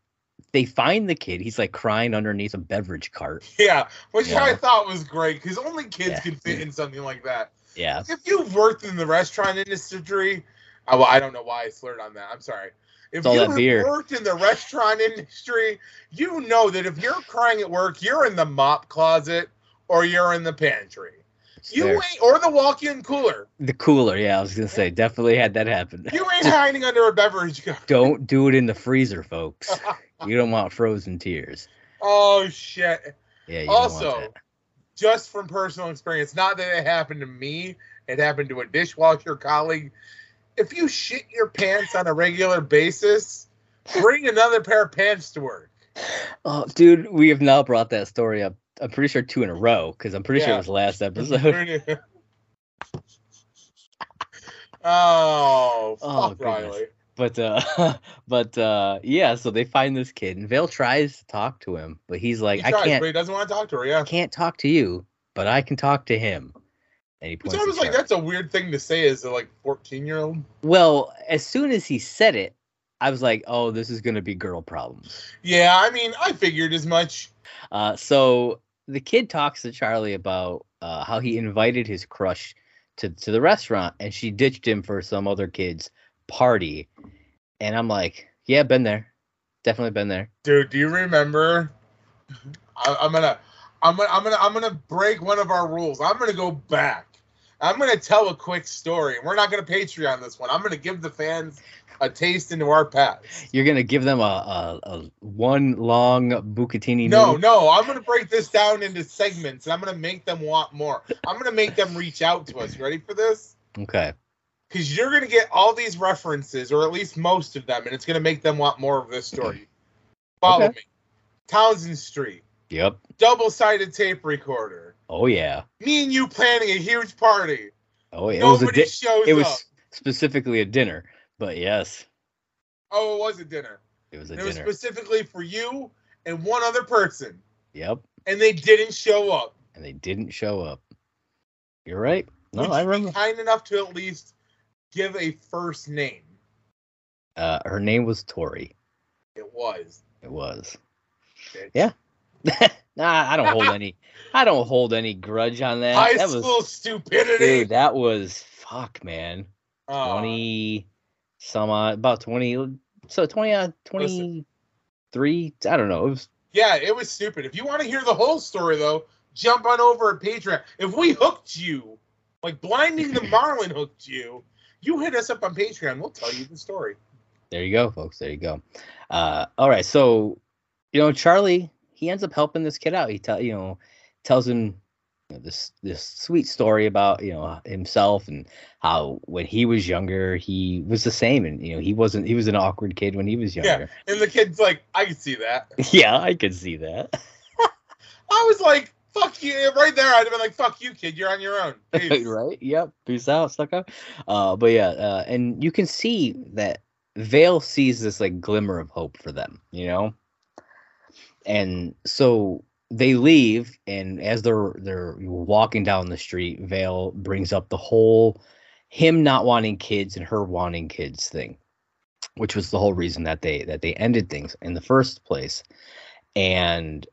they find the kid. He's like crying underneath a beverage cart. Yeah, which I thought was great because only kids Yeah. can fit in something like that. Yeah. If you've worked in the restaurant industry, oh, well, I don't know why I slurred on that. I'm sorry. If you've worked in the restaurant industry, you know that if you're crying at work, you're in the mop closet or you're in the pantry. You there. ain't or the walk-in cooler. the cooler, yeah, I was going to say definitely had that happen. You ain't hiding under a beverage don't do it in the freezer, folks. You don't want frozen tears. Oh shit. Yeah, you don't want Also, just from personal experience, not that it happened to me, it happened to a dishwasher colleague. If you shit your pants on a regular basis, bring another pair of pants to work. Oh, dude, we have now brought that story up. I'm pretty sure two in a row because I'm pretty sure it was last episode. oh, Oh, fuck goodness. Riley. But uh, but uh, yeah. So they find this kid, and Vale tries to talk to him, but he's like, He "I can't, but he doesn't want to talk to her. Yeah. I can't talk to you. but I can talk to him. And he points I was like, that's a weird thing to say as a like 14 year old. Well, as soon as he said it, I was like, oh, this is gonna be girl problems. Yeah, I mean, I figured as much. Uh, so the kid talks to Charlie about uh, how he invited his crush to, to the restaurant and she ditched him for some other kid's party. And I'm like, yeah, been there. Definitely been there. Dude, do you remember? I, I'm gonna, I'm gonna, I'm gonna, I'm gonna break one of our rules. I'm gonna go back. I'm gonna tell a quick story. We're not gonna Patreon this one. I'm gonna give the fans a taste into our past. You're gonna give them a, a, a one long Bucatini. No, noodle? no, I'm gonna break this down into segments, and I'm gonna make them want more. I'm gonna make them reach out to us. Ready for this? Okay. Because you're gonna get all these references, or at least most of them, and it's gonna make them want more of this story. Follow Okay. me. Townsend Street, Yep. double-sided tape recorder. Oh yeah. Me and you planning a huge party. Oh yeah. It was a Nobody di- shows it was up. specifically a dinner, but yes, Oh, it was a dinner. it was a And it was specifically for you and one other person, Yep. and they didn't show up. And they didn't show up. You're right. No, Would I remember. kind enough to at least give a first name. Uh, her name was Tori. It was. It was. bitch. Yeah. nah, I don't hold any. I don't hold any grudge on that. High that school was, stupidity. dude. That was fuck, man. Oh, Twenty, some odd, about twenty. So twenty, uh, twenty-three. I don't know. It was yeah, it was stupid. If you want to hear the whole story, though, jump on over at Patreon. If we hooked you, like Blinding the Marlin hooked you, you hit us up on Patreon. We'll tell you the story. there. You go, folks. There you go. Uh, all right. So, you know, Charlie, he ends up helping this kid out. He tell you know, tells him you know, this this sweet story about you know himself and how when he was younger he was the same and you know he wasn't he was an awkward kid when he was younger. Yeah. And the kid's like, I can see that. Yeah, I could see that. I was like, fuck you. Right there, I'd have been like, fuck you, kid. You're on your own. Peace. right? Yep. Peace out, sucker. Uh, but yeah, uh, and you can see that Vale sees this like glimmer of hope for them, you know. And so they leave, and as they're they're walking down the street, Vale brings up the whole him not wanting kids and her wanting kids thing, which was the whole reason that they that they ended things in the first place. And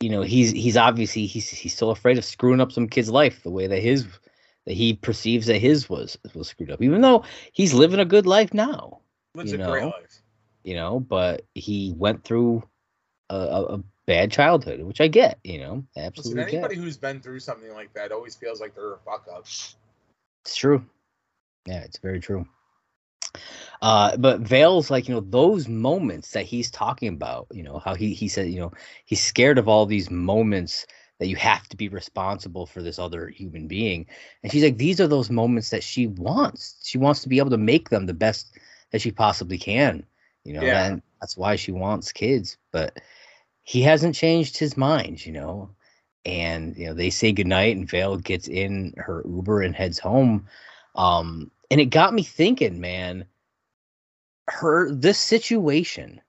you know he's he's obviously he's he's still afraid of screwing up some kid's life the way that his that he perceives that his was was screwed up even though he's living a good life now Lives You a great know? life. you know but he went through a, a, bad childhood which i get you know Listen, absolutely get. anybody who's been through something like that always feels like they're a fuck up. it's true. Yeah it's very true. Uh but vale's like you know those moments that he's talking about you know how he he said you know he's scared of all these moments that you have to be responsible for this other human being. And she's like these are those moments that she wants. She wants to be able to make them the best that she possibly can you know Yeah. and that's why she wants kids. But he hasn't changed his mind you know? And you know they say goodnight and vale gets in her uber and heads home. Um and it got me thinking man her this situation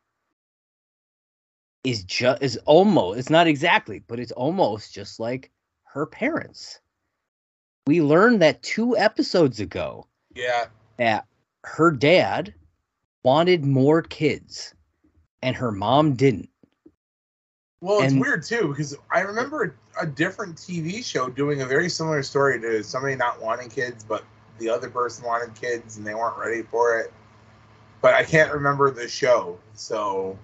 is just is almost it's not exactly but it's almost just like her parents. We learned that two episodes ago Yeah. that her dad wanted more kids and her mom didn't Well, it's And- weird too because I remember a different TV show doing a very similar story to somebody not wanting kids, but the other person wanted kids and they weren't ready for it. But I can't remember the show, so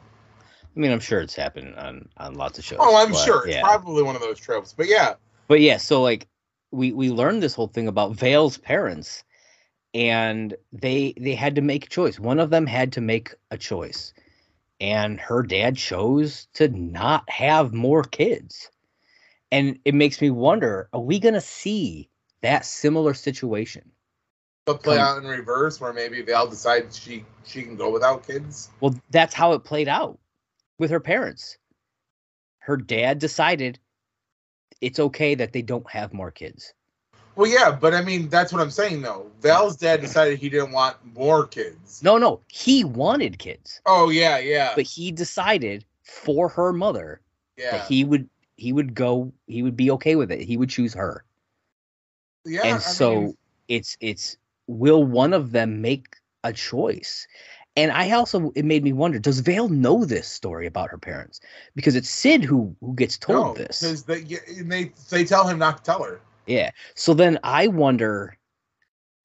i mean i'm sure it's happened on on lots of shows oh, I'm but sure it's yeah. probably one of those tropes. But yeah, But yeah, so like we we learned this whole thing about Vale's parents, and they they had to make a choice. One of them had to make a choice, and her dad chose to not have more kids. And it makes me wonder: Are we gonna see that similar situation? but play Come- out in reverse where maybe Val decides she she can go without kids. Well, that's how it played out with her parents. Her dad decided it's okay that they don't have more kids. Well, yeah, but I mean that's what I'm saying though. Val's dad decided he didn't want more kids. No, no, he wanted kids. Oh yeah, yeah, but he decided for her mother yeah. that he would he would go he would be okay with it. He would choose her. Yeah, and I so mean, it's it's will one of them make a choice? And I also it made me wonder, does Vale know this story about her parents? Because it's Sid who who gets told no, this. because they they tell him not to tell her. Yeah. So then I wonder,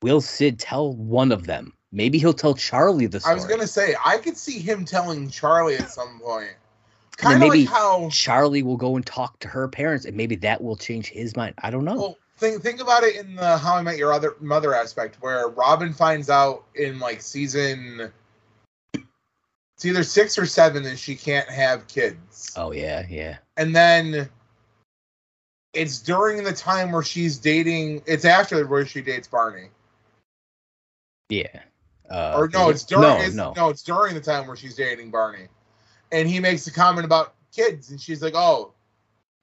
will Sid tell one of them? Maybe he'll tell Charlie the story. I was gonna say I could see him telling Charlie at some point, kind of maybe- like how. Charlie will go and talk to her parents, and maybe that will change his mind. I don't know. Well, think think about it in the How I Met Your Other Mother aspect, where Robin finds out in like season, it's either six or seven that she can't have kids, oh yeah, yeah. and then it's during the time where she's dating. It's after where she dates Barney, Yeah. Uh, or no, it's during. No, it's, no. no, it's during the time where she's dating Barney, and he makes a comment about kids, and she's like, "Oh,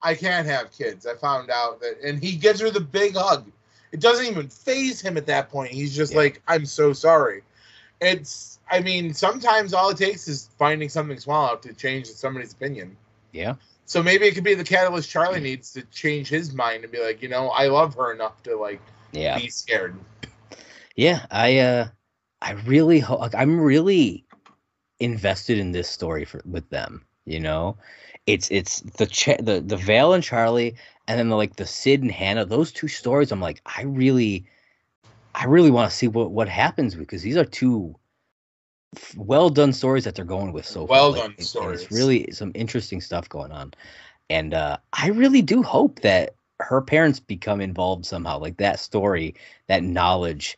I can't have kids." I found out that, and he gives her the big hug. It doesn't even phase him at that point. He's just Yeah. like, "I'm so sorry." It's. I mean, sometimes all it takes is finding something small out to change somebody's opinion. Yeah. So maybe it could be the catalyst Charlie needs to change his mind and be like, you know, I love her enough to like Yeah. be scared. Yeah. I uh, I really hope. Like, I'm really invested in this story for with them. You know, it's it's the Ch- the the Vale and Charlie, and then the, like the Sid and Hannah. Those two stories. I'm like, I really, I really want to see what what happens because these are two well done stories that they're going with so far. Well Like, done stories. It's really some interesting stuff going on, and uh, I really do hope that her parents become involved somehow. Like that story, that knowledge,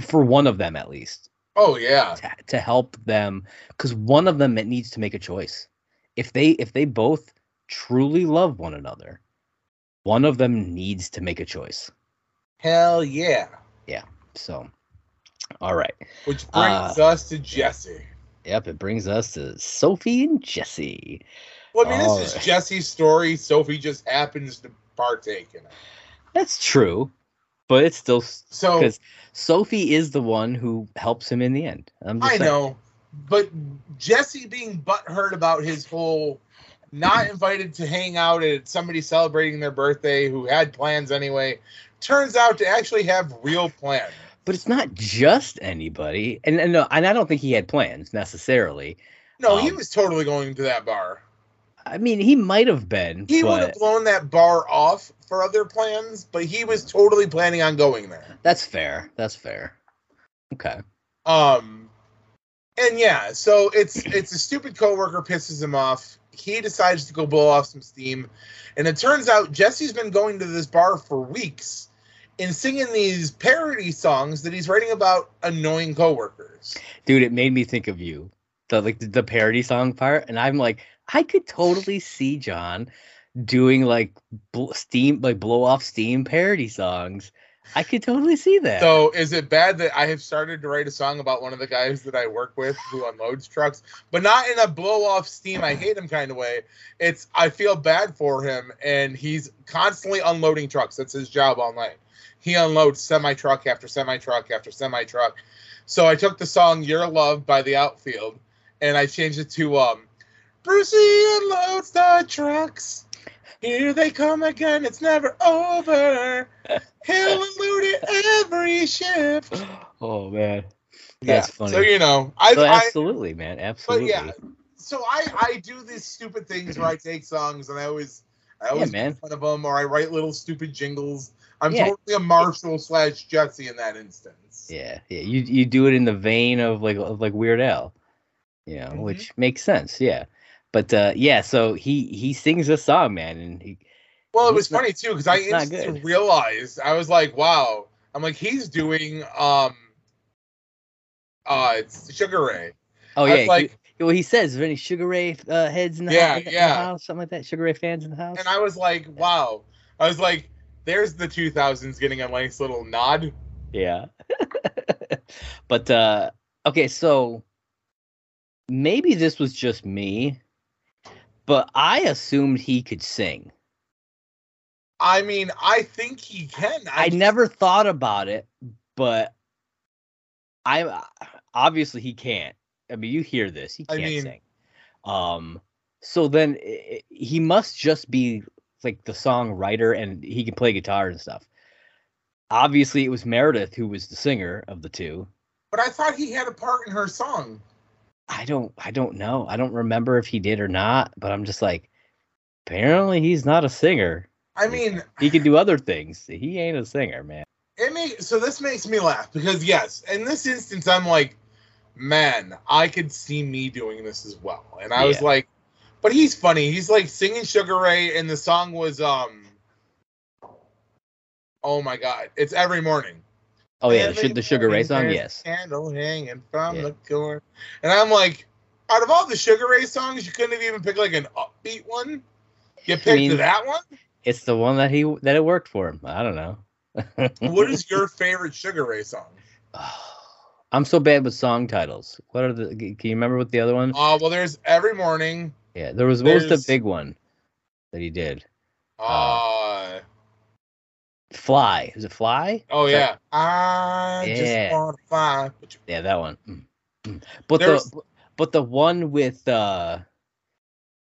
for one of them at least, Oh yeah. to, to help them, because one of them needs to make a choice. If they if they both truly love one another, one of them needs to make a choice. Hell yeah. yeah. So, all right. Which Uh, brings us to Jesse. Yep, it brings us to Sophie and Jesse. Well, I mean, all this is. Jesse's story. Sophie just happens to partake in it. That's true, but it's still So because Sophie is the one who helps him in the end. I saying. know, but Jesse being butthurt about his whole not invited to hang out at somebody celebrating their birthday who had plans anyway, turns out to actually have real plans. But it's not just anybody, and, and no, and I don't think he had plans necessarily. No, he Um, was totally going to that bar. I mean, he might have been, He would have blown that bar off for other plans, but he was totally planning on going there. that's fair. That's fair. Okay. Um, and yeah, so it's it's a stupid coworker pisses him off. He decides to go blow off some steam, and it turns out Jesse's been going to this bar for weeks and singing these parody songs that he's writing about annoying coworkers. dude it made me think of you the like the, the parody song part and i'm like i could totally see john doing like bl- steam like blow off steam parody songs i could totally see that So is it bad that I have started to write a song about one of the guys that I work with who unloads trucks, but not in a blow off steam I hate him kind of way. It's I feel bad for him and he's constantly unloading trucks. That's his job all night. He unloads semi truck after semi truck after semi truck. So I took the song "Your Love" by the Outfield and I changed it to um, Brucey unloads the trucks. Here they come again. It's never over. He'll every shift. oh man that's funny So you know, I, So I absolutely man absolutely yeah, so I I do these stupid things where I take songs and I always I always man. make fun of them or I write little stupid jingles. I'm Yeah. totally a Marshall slash Jesse in that instance. yeah yeah you you do it in the vein of like of like weird al you know Mhm. which makes sense yeah but uh yeah so he he sings a song man and he Well, it was not- funny too because I instantly realized I was like, wow. I'm like, he's doing um uh it's Sugar Ray. oh yeah like, he- well he says is there any sugar ray uh, heads in the, Yeah, hou- in the yeah. house something like that sugar ray fans in the house and I was like, wow. I was like, there's the 2000s getting a nice little nod. Yeah. but uh okay, so maybe this was just me, but I assumed he could sing. I mean, I think he can. I never thought about it, but I obviously he can't. I mean, you hear this, he can't mean- sing. Um So then i- i- he must just be like the songwriter and he can play guitar and stuff. Obviously, it was Meredith who was the singer of the two. But I thought he had a part in her song. I don't I don't know. I don't remember if he did or not, but I'm just like apparently he's not a singer. I mean, He can do other things. He ain't a singer, man. it make, so this makes me laugh because yes, in this instance, I'm like, man, I could see me doing this as well. And I was like, but he's funny. He's like singing Sugar Ray, and the song was um, oh my god, it's every morning. Oh yeah, the, the Sugar Ray song, yes. a Candle hanging from Yeah. the door, and I'm like, out of all the Sugar Ray songs, you couldn't have even picked like an upbeat one. You picked mean- that one. It's the one that he that it worked for him. I don't know. What is your favorite Sugar Ray song? I'm so bad with song titles. What are the? Can you remember what the other one? Uh, well, there's every morning. Yeah, there was. What was the there's- big one that he did? Uh, Fly. Is it Fly? oh yeah, I Yeah. just want to fly. But you- Yeah, that one. Mm, mm. But There's- the but the one with uh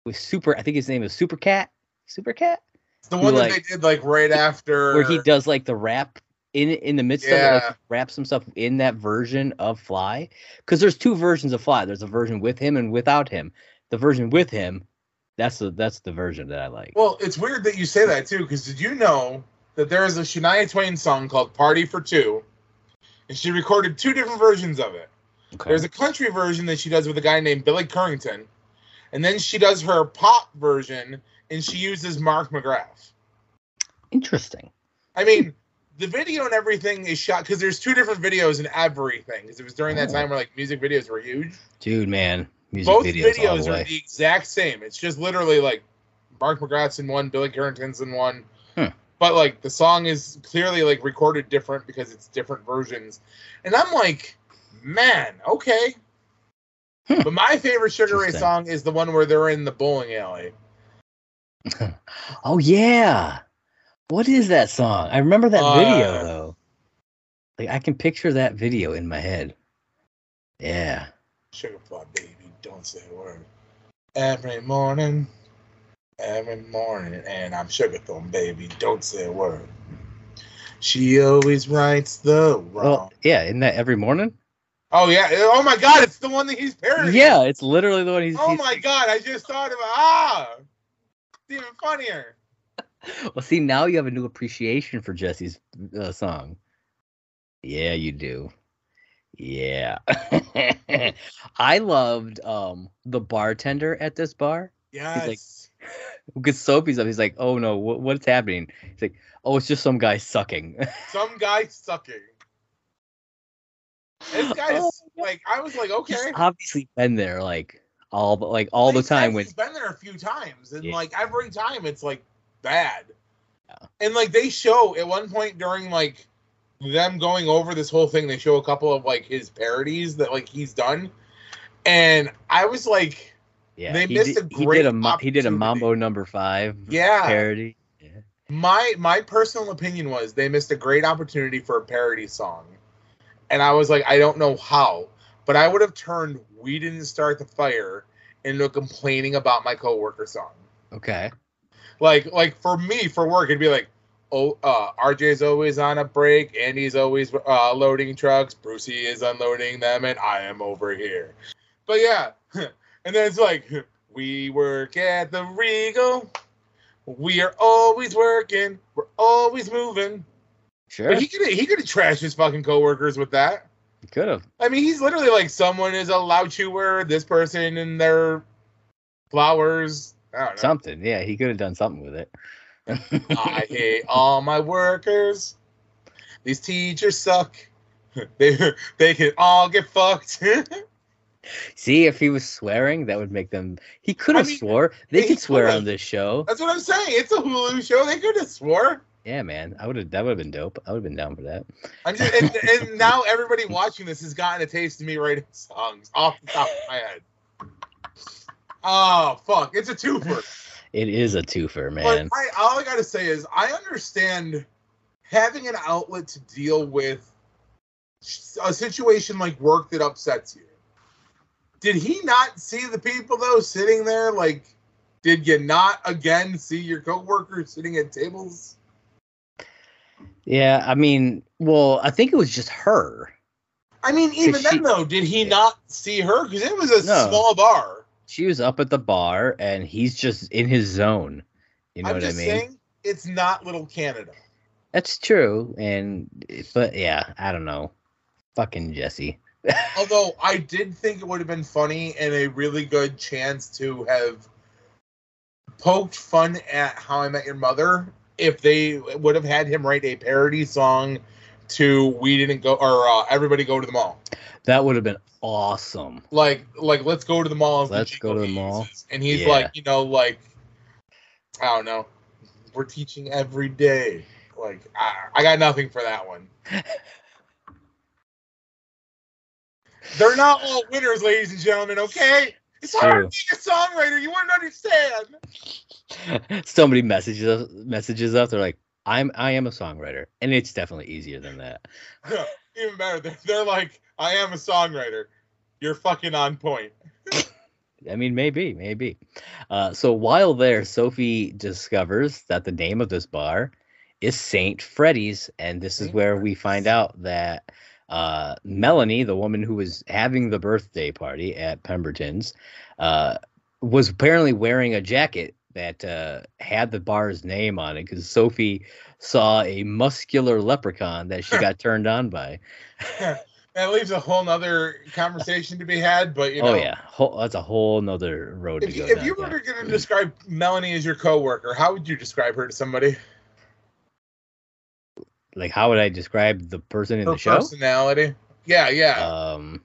with Super. I think his name is Super Cat. Super Cat. The Who, one that like- they did like right after where he does like the rap in in the midst of it, Yeah. like raps himself in that version of Fly. Because there's two versions of Fly. There's a version with him and without him. The version with him, that's the that's the version that I like. Well, it's weird that you say that too, because did you know that there is a Shania Twain song called "Party for Two, and she recorded two different versions of it. Okay. There's a country version that she does with a guy named Billy Currington, and then she does her pop version, and she uses Mark McGrath. Interesting. I mean, the video and everything is shot because there's two different videos and everything. Because it was during that Oh. time where like music videos were huge. Dude, man. Music Both videos, videos the are the exact same. It's just literally like Mark McGrath's in one, Billy Currington's in one. Hmm. But like the song is clearly like recorded different because it's different versions. And I'm like, man, okay. Hmm. But my favorite Sugar Ray song is the one where they're in the bowling alley. oh yeah. What is that song? I remember that Uh, video though. Like I can picture that video in my head. Yeah. Sugar plot baby, don't say a word. Every morning, every morning, and I'm sugar thumb baby, don't say a word. She always writes the wrong. Well, yeah, isn't that every morning? oh yeah, oh my god, it's the one that he's parodying. Yeah, it's literally the one he's. Oh he's- my god, I just thought about ah, it's even funnier. Well, see, now you have a new appreciation for Jesse's uh, song. Yeah, you do. Yeah. I loved um the bartender at this bar Yes. who gets soapies up. He's like, "Oh no, what, what's happening?" He's like, "Oh, it's just some guy sucking." Some guy sucking. This guy's Oh, like, I was like, okay. He's obviously been there like all the like all the time when he's been there a few times, and Yeah. like every time it's like bad. Yeah. And like they show at one point during like them going over this whole thing, they show a couple of like his parodies that like he's done, and I was like, yeah they missed did, a he great did a he did a. Mambo number five yeah. parody. Yeah. My my personal opinion was they missed a great opportunity for a parody song, and I was like, I don't know how, but I would have turned "We Didn't Start the Fire" into complaining about my coworker song. Okay. like like for me for work it'd be like oh uh rj's always on a break andy's always uh loading trucks brucey is unloading them and i am over here but yeah and then it's like we work at the regal we are always working we're always moving Sure. but he could he could have trashed his fucking coworkers with that He could have. i mean he's literally like someone is a loud chewer this person and their flowers i don't know Something. Yeah, he could have done something with it. I hate all my workers. These teachers suck. They they can all get fucked. See, if he was swearing, that would make them. He could I have mean, swore. They he could swear on this show. That's what I'm saying. It's a Hulu show. They could have swore. Yeah, man. I would have. That would have been dope. I would have been down for that. I'm just and, and now everybody watching this has gotten a taste of me writing songs off the top of my head. Oh fuck! It's a twofer. It is a twofer, man. I, all I gotta say is I understand having an outlet to deal with a situation like work that upsets you. Did he not see the people though sitting there like Did you not again see your coworkers sitting at tables? Yeah, I mean, well, I think it was just her. I mean, even she- then though, did he not see her? Because it was a No. small bar. She was up at the bar and he's just in his zone. You know I'm what I mean? saying, it's not Little Canada. That's true. And but yeah, I don't know. Fucking Jesse. Although I did think it would have been funny and a really good chance to have poked fun at How I Met Your Mother if they would have had him write a parody song to "We Didn't Go" or uh, "Everybody Go to the Mall." That would have been awesome. Like, like let's go to the mall. Let's go to the he mall. uses. And he's Yeah. like, you know, like I don't know. We're teaching every day. Like I, I got nothing for that one. They're not all winners, ladies and gentlemen. Okay, it's hard to be a songwriter. You wouldn't understand. Somebody messages us, messages us. They're like, "I'm I am a songwriter," and it's definitely easier than that. Even better, they're, they're like, I am a songwriter. You're fucking on point. I mean, maybe, maybe. Uh, so while there, Sophie discovers that the name of this bar is Saint Freddy's, and this is Saint where we find out that uh, Melanie, the woman who was having the birthday party at Pemberton's, uh, was apparently wearing a jacket that uh, had the bar's name on it because Sophie saw a muscular leprechaun that she got turned on by. That leaves a whole nother conversation to be had. But you know, oh yeah, whole, that's a whole nother road if to you, go. if down, you yeah. were going to describe Melanie as your coworker, how would you describe her to somebody? like how would I describe the person in Her the show? personality. Yeah, yeah. Um,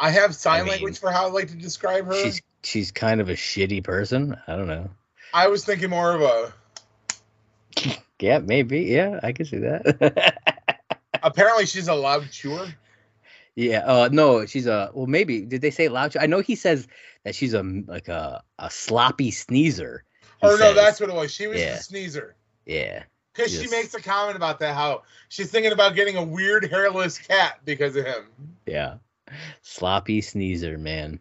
I have sign I mean- language for how I like to describe her. she's she's kind of a shitty person. I don't know. I was thinking more of a. Yeah, maybe. Yeah, I can see that. Apparently, she's a loud chewer. Yeah. Uh, no, she's a. Well, maybe. Did they say loud? I know he says that she's a like a a sloppy sneezer. Oh Or no, that's what it was. She was Yeah. the sneezer. Yeah. Because she makes a comment about that, how she's thinking about getting a weird hairless cat because of him. Yeah. Sloppy sneezer, man.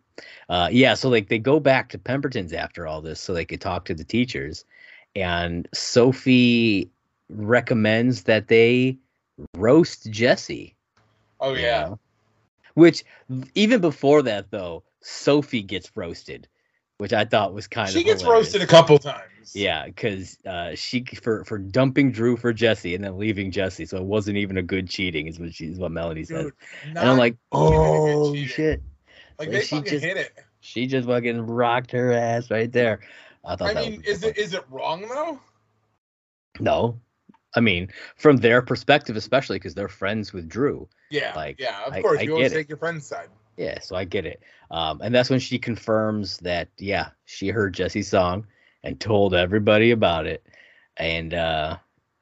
Uh, yeah, so like they go back to Pemberton's after all this so they could talk to the teachers. And Sophie recommends that they roast Jesse. Oh, you yeah. know? Which even before that though, Sophie gets roasted, which I thought was kind She of she gets hilarious. roasted a couple times. Yeah, because uh, she for for dumping Drew for Jesse and then leaving Jesse, so it wasn't even a good cheating, is what she's what Melanie said. Dude, And I'm like, even a good oh shit. Like, like, they she fucking just- hit it. She just fucking rocked her ass right there. I thought I that mean, is it is it wrong though? no. I mean, from their perspective, especially because they're friends with Drew. Yeah, Like, yeah. Of I- course, I you always it. take your friend's side. Yeah, so I get it. Um, and that's when she confirms that yeah, she heard Jesse's song and told everybody about it. And uh,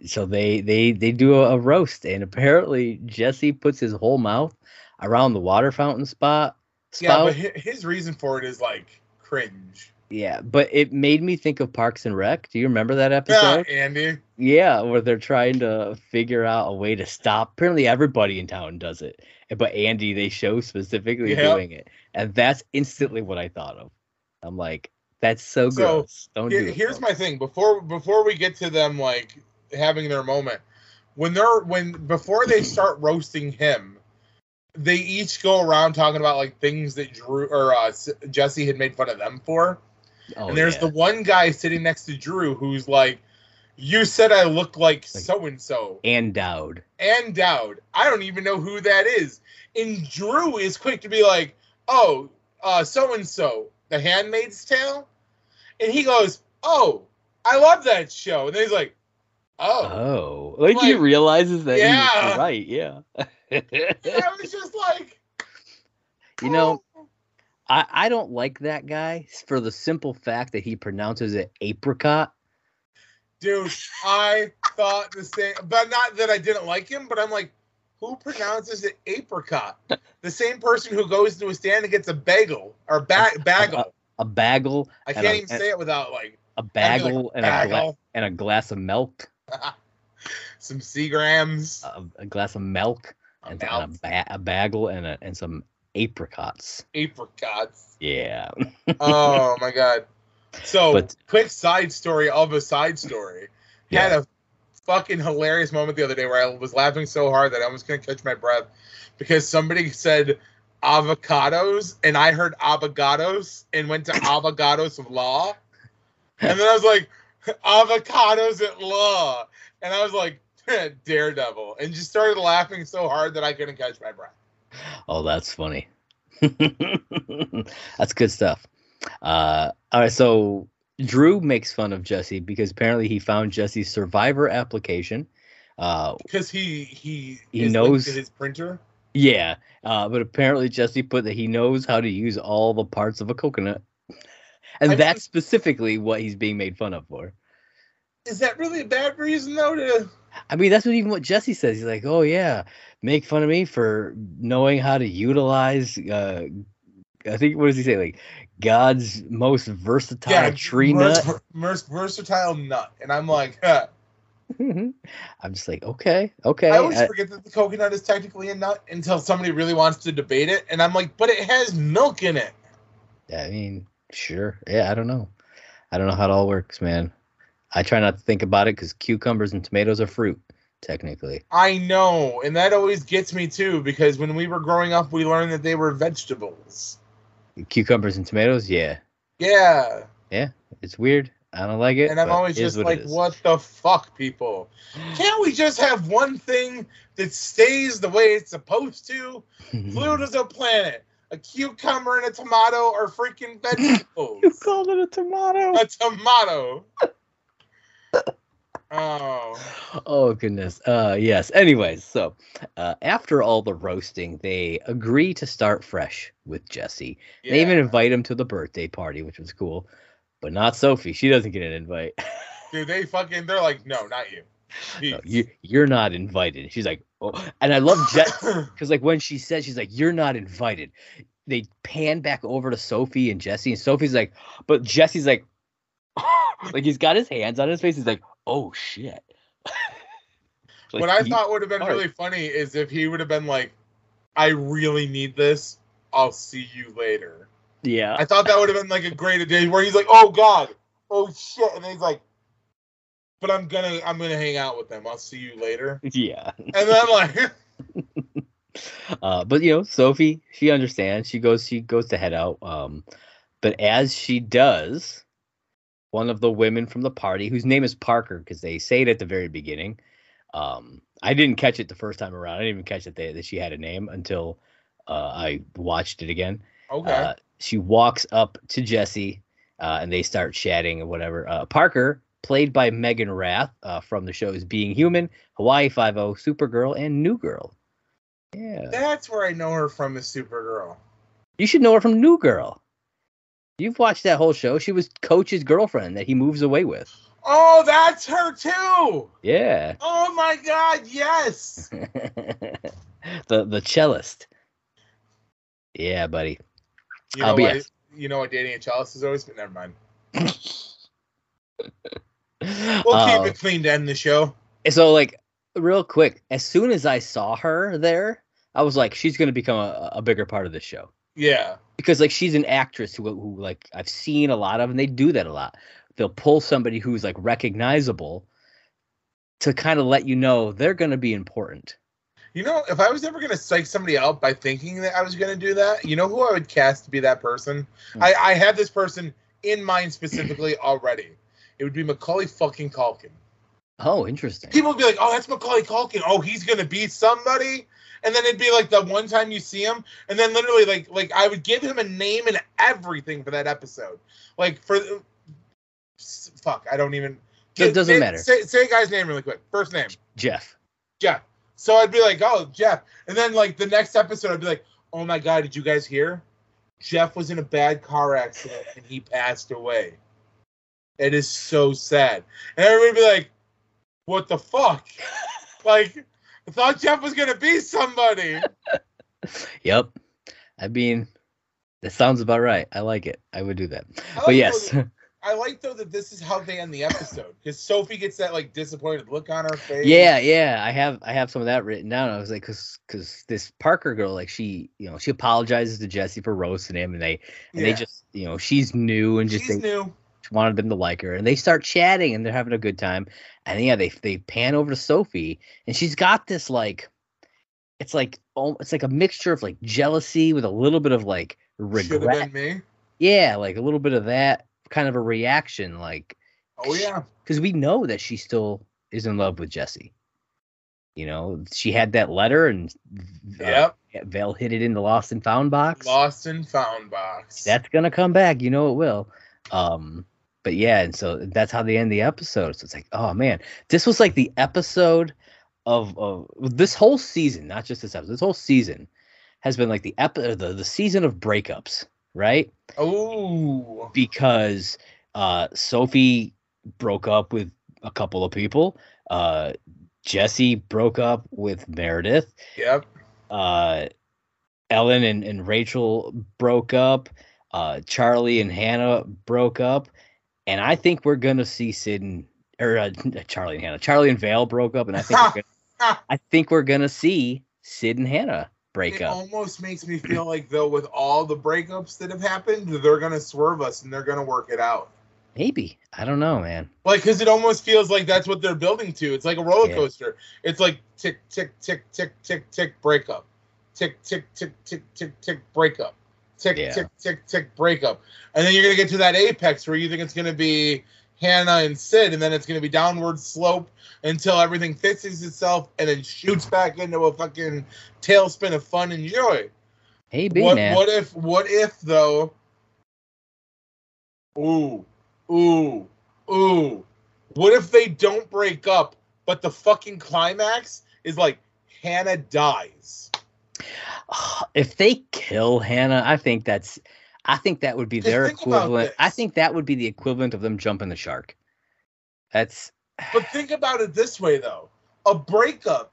so they they they do a, a roast, and apparently Jesse puts his whole mouth around the water fountain spot. Yeah, but his reason for it is like cringe. Yeah, but it made me think of Parks and Rec. Do you remember that Yeah, episode? Andy. Yeah, where they're trying to figure out a way to stop. Apparently, everybody in town does it, but Andy they show specifically Yep. doing it, and that's instantly what I thought of. I'm like, that's so, So, gross. Don't Here- do it. here's folks." my thing. Before before we get to them like having their moment, when they're when before they start roasting him, they each go around talking about like things that Drew or uh, Jesse had made fun of them for. Oh, and there's yeah. the one guy sitting next to Drew who's like, "You said I look like Like- so and so." Ann Dowd. Ann Dowd, I don't even know who that is. And Drew is quick to be like, "Oh, uh, so and so, The Handmaid's Tale," and he goes, "Oh, I love that show." And then he's like, "Oh." Oh, like, he realizes that yeah. he's right. Yeah. And I was just like, you know. I I don't like that guy for the simple fact that he pronounces it apricot. dude, I thought the same, but not that I didn't like him, but I'm like, who pronounces it apricot? The same person who goes to a stand and gets a bagel or ba- bagel. A bagel, I can't a- even say it without like a having to be bagel, like, and a gla- and a glass of milk, some Seagram's. a, a glass of milk, a and, and a, ba- a bagel, and a, and some apricots. apricots. Yeah. Oh my god. So, But- quick side story of a side story. Yeah. Had a fucking hilarious moment the other day where I was laughing so hard that I was gonna catch my breath because somebody said avocados and I heard avocados and went to avocados of law. And then I was like, avocados at law. And I was like, daredevil. And just started laughing so hard that I couldn't catch my breath. Oh, that's funny. that's good stuff. Uh, all right, so Drew makes fun of Jesse because apparently he found Jesse's Survivor application. Uh, Because he he He knows- his printer. yeah, uh, but apparently Jesse put that he knows how to use all the parts of a coconut, and I that's specifically what he's being made fun of for. Is that really a bad reason though to I mean, that's what even what Jesse says. He's like, "Oh yeah, make fun of me for knowing how to utilize." Uh, I think what does he say? Like God's most versatile tree vers- nut. vers- versatile nut. And I'm like, huh. I'm just like, okay, okay. I always I- forget that the coconut is technically a nut until somebody really wants to debate it. And I'm like, but it has milk in it. I mean, sure. Yeah, I don't know. I don't know how it all works, man. I try not to think about it because cucumbers and tomatoes are fruit, technically. I know. And that always gets me too, because when we were growing up, we learned that they were vegetables. Cucumbers and tomatoes, yeah, Yeah. Yeah, it's weird. I don't like it. And I'm always just what like, what the fuck, people? Can't we just have one thing that stays the way it's supposed to? As a planet. A cucumber and a tomato are freaking vegetables. you called it a tomato. a tomato. Oh, Oh goodness. Uh yes. Anyways, so uh after all the roasting, they agree to start fresh with Jesse. yeah. They even invite him to the birthday party, which was cool. But not Sophie. She doesn't get an invite. dude, they fucking, they're like, no, not you. No, you you're not invited. She's like, oh, and I love Jet because like when she says she's like, you're not invited. They pan back over to Sophie and Jesse, and Sophie's like, but Jesse's like, like he's got his hands on his face. He's like, oh shit. Like, what I thought would have been hard. really funny is if he would have been like, I really need this. I'll see you later. yeah, I thought that would have been like a great addition where he's like, oh god, oh shit, and then he's like, but I'm gonna, I'm gonna hang out with them. I'll see you later. yeah. And then I'm like, Uh, but you know, Sophie, she understands. She goes, she goes to head out. Um, but as she does, one of the women from the party, whose name is Parker, because they say it at the very beginning. Um, I didn't catch it the first time around. I didn't even catch that they, that she had a name until uh, I watched it again. okay, Uh, she walks up to Jesse, uh, and they start chatting or whatever. Uh, Parker, played by Meaghan Rath uh, from the shows Being Human, Hawaii Five O, Supergirl, and New Girl. Yeah. that's where I know her from is Supergirl. You should know her from New Girl. You've watched that whole show. She was Coach's girlfriend that he moves away with. Oh, that's her too. Yeah. Oh my god, yes. the the cellist. Yeah, buddy. You I'll know be what? honest. You know what dating a cellist is always. But never mind. We'll We'll keep oh. it clean to end the show. So like real quick, as soon as I saw her there, I was like, she's gonna become a, a bigger part of this show. Yeah. Because like she's an actress who who like I've seen a lot of and they do that a lot. They'll pull somebody who's like recognizable to kind of let you know they're gonna be important. You know, if I was ever gonna psych somebody out by thinking that I was gonna do that, you know who I would cast to be that person? Hmm. I, I had this person in mind specifically already. It would be Macaulay fucking Culkin. Oh, interesting. People would be like, "Oh, that's Macaulay Culkin. Oh, he's gonna be somebody." And then it'd be like the one time you see him, and then literally like like I would give him a name and everything for that episode. Like for fuck, I don't even. It doesn't say- matter. Say, say a guy's name really quick. First name. Jeff. Jeff. So I'd be like, oh, Jeff. And then like the next episode, I'd be like, oh my God, did you guys hear? Jeff was in a bad car accident and he passed away. It is so sad. And everybody be like, what the fuck? like, I thought Jeff was going to be somebody. Yep. I mean, that sounds about right. I like it. I would do that. I But like, yes. though, I like though that this is how they end the episode because Sophie gets that like disappointed look on her face. Yeah, yeah, I have I have some of that written down. I was like, cause cause this Parker girl, like she, you know, she apologizes to Jesse for roasting him, and they and Yeah. they just, you know, she's new and just she's they, new. Wanted them to like her, and they start chatting and they're having a good time. And yeah, they they pan over to Sophie, and she's got this like, it's like oh, it's like a mixture of like jealousy with a little bit of like Should have regret. been me. Yeah, like a little bit of that kind of a reaction, like Oh yeah. because we know that she still is in love with Jesse. You know, she had that letter, and uh, Yep. Val hid it in the lost and found box. Lost and found box. That's gonna come back. You know it will. Um, but yeah, and so that's how they end the episode. So it's like, oh man, this was like the episode of of this whole season, not just this episode. This whole season has been like the epi- the the season of breakups, right? Oh. because uh, Sophie broke up with a couple of people. Uh, Jesse broke up with Meredith. Yep. Uh, Ellen and, and Rachel broke up. Uh, Charlie and Hannah broke up. And I think we're gonna see Sid and or uh, Charlie and Hannah. Charlie and Vale broke up, and I think we're gonna, I think we're gonna see Sid and Hannah break up. It up. almost makes me feel like though with all the breakups that have happened, they're gonna swerve us and they're gonna work it out. Maybe I don't know, man. Like, because it almost feels like that's what they're building to. It's like a roller Yeah. coaster. It's like tick, tick, tick, tick, tick, tick, breakup. Tick, tick, tick, tick, tick, tick, breakup. Tick, Yeah. tick, tick, tick, breakup. And then you're gonna get to that apex where you think it's gonna be Hannah and Sid, and then it's gonna be downward slope until everything fixes itself and then shoots back into a fucking tailspin of fun and joy. Maybe, what man. what if what if though ooh ooh ooh what if they don't break up but the fucking climax is like hannah dies if they kill Hannah, I think that's I think that would be Just their equivalent. I think that would be the equivalent of them jumping the shark. That's but think about it this way though a breakup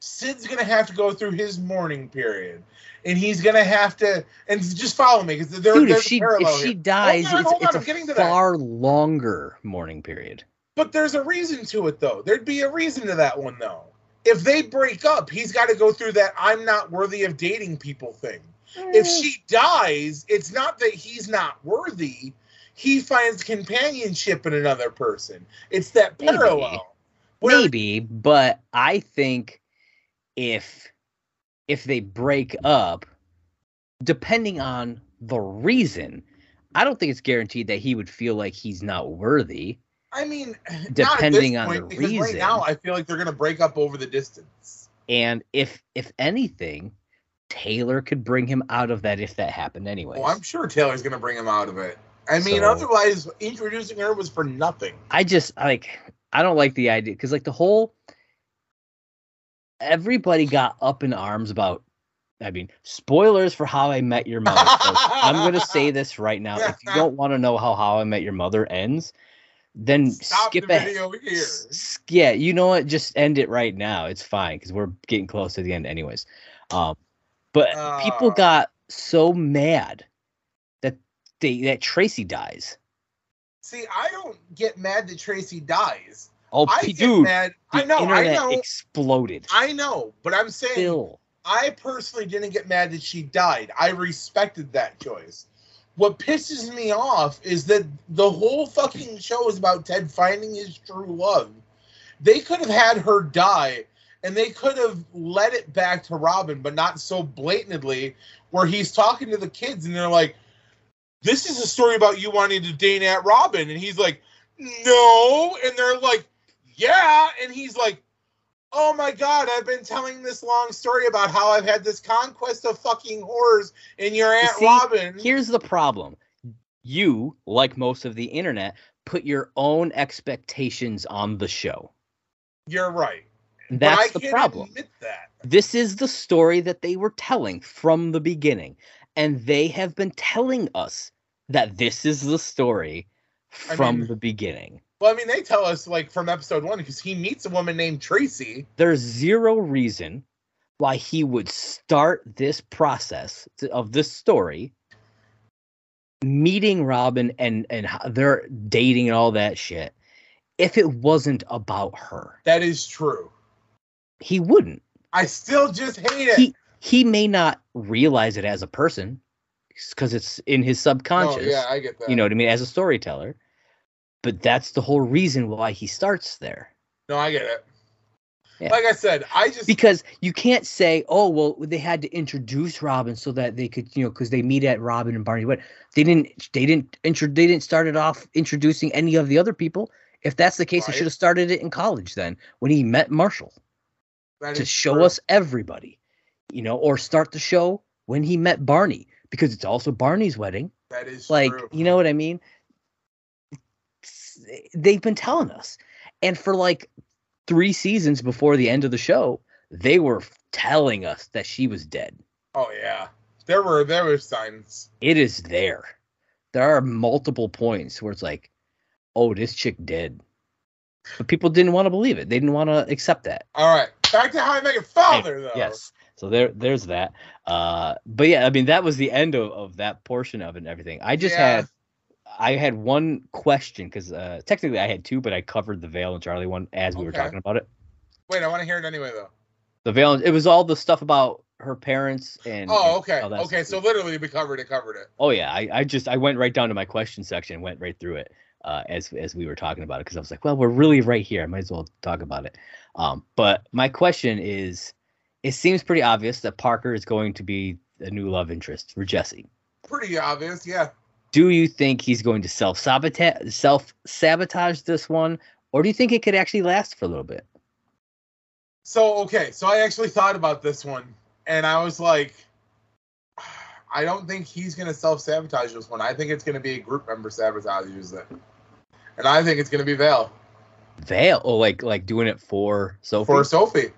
sid's gonna have to go through his mourning period and he's gonna have to and just follow me because there, dude, if she parallel if she here. dies, Hold on, it's, hold on, it's a getting to that. far longer mourning period. But there's a reason to it, though. There'd be a reason to that one, though. If they break up, he's got to go through that I'm not worthy of dating people thing. If mm. she dies, it's not that he's not worthy. He finds companionship in another person. It's that Maybe. parallel. Where- Maybe, but I think if if they break up, depending on the reason, I don't think it's guaranteed that he would feel like he's not worthy. I mean, Depending on this the reason. Right now, I feel like they're going to break up over the distance. And if if anything, Taylor could bring him out of that if that happened anyway. Well, oh, I'm sure Taylor's going to bring him out of it. I mean, So- otherwise, introducing her was for nothing. I just like I don't like the idea because like the whole everybody got up in arms about I mean spoilers for How I Met Your Mother. I'm gonna say this right now. If you don't want to know how How I Met Your Mother ends, then Stop skip the ahead. here. S- s- Yeah, you know what? Just end it right now. It's fine because we're getting close to the end, anyways. Um, but people Ah. got so mad that they that Tracy dies. See, I don't get mad that Tracy dies. Oh, I p- get dude, mad. the I know, I know, exploded. I know, but I'm saying Phil, I personally didn't get mad that she died. I respected that choice. What pisses me off is that the whole fucking show is about Ted finding his true love. They could have had her die and they could have led it back to Robin, but not so blatantly, where he's talking to the kids and they're like, This is a story about you wanting to date Aunt Robin. And he's like, No. And they're like, Yeah. And he's like, Oh my god, I've been telling this long story about how I've had this conquest of fucking horrors in your Aunt see, Robin. here's the problem. You, like most of the internet, put your own expectations on the show. You're right. That's I the problem. that. This is the story that they were telling from the beginning. And they have been telling us that this is the story I from mean- the beginning. Well, I mean, they tell us like from episode one because he meets a woman named Tracy. There's zero reason why he would start this process of this story meeting Robin and and how they're dating and all that shit if it wasn't about her. That is true. He wouldn't. I still just hate it. He he may not realize it as a person because it's in his subconscious. Oh, yeah, I get that. you know what I mean, as a storyteller. But that's the whole reason why he starts there. No, I get it. Yeah. Like I said, I just Because you can't say, "Oh, well, they had to introduce Robin so that they could, you know, because they meet at Robin and Barney." What they didn't, they didn't intro, they didn't start it off introducing any of the other people. If that's the case, they Right. should have started it in college then when he met Marshall that to show true. us everybody, you know, or start the show when he met Barney because it's also Barney's wedding. that is Like, true. you know what I mean? They've been telling us. And for like three seasons before the end of the show, they were telling us that she was dead. Oh yeah, there were there were signs. It is there. There are multiple points where it's like, oh, this chick dead. But people didn't want to believe it. They didn't want to accept that. All right, back to how I met your father though. Yes. So there, there's that. Uh, but yeah, I mean, that was the end of, of that portion of it and everything. I just Yeah. had, I had one question because uh, technically I had two, but I covered the Vale and Charlie one as we were talking about it. Wait, I want to hear it anyway though. The Vale, it was all the stuff about her parents and. Oh, okay, that okay. stuff. So literally, we covered it. Covered it. Oh yeah, I, I just I went right down to my question section and went right through it uh, as as we were talking about it because I was like, well, we're really right here. I might as well talk about it. Um, but my question is, it seems pretty obvious that Parker is going to be a new love interest for Jesse. Pretty obvious, yeah. Do you think he's going to self sabotage self sabotage this one, or do you think it could actually last for a little bit? So okay, so I actually thought about this one, and I was like, I don't think he's gonna self sabotage this one. I think it's gonna be a group member sabotages it, and I think it's gonna be Vale Vale, oh, like like doing it for Sophie. for Sophie.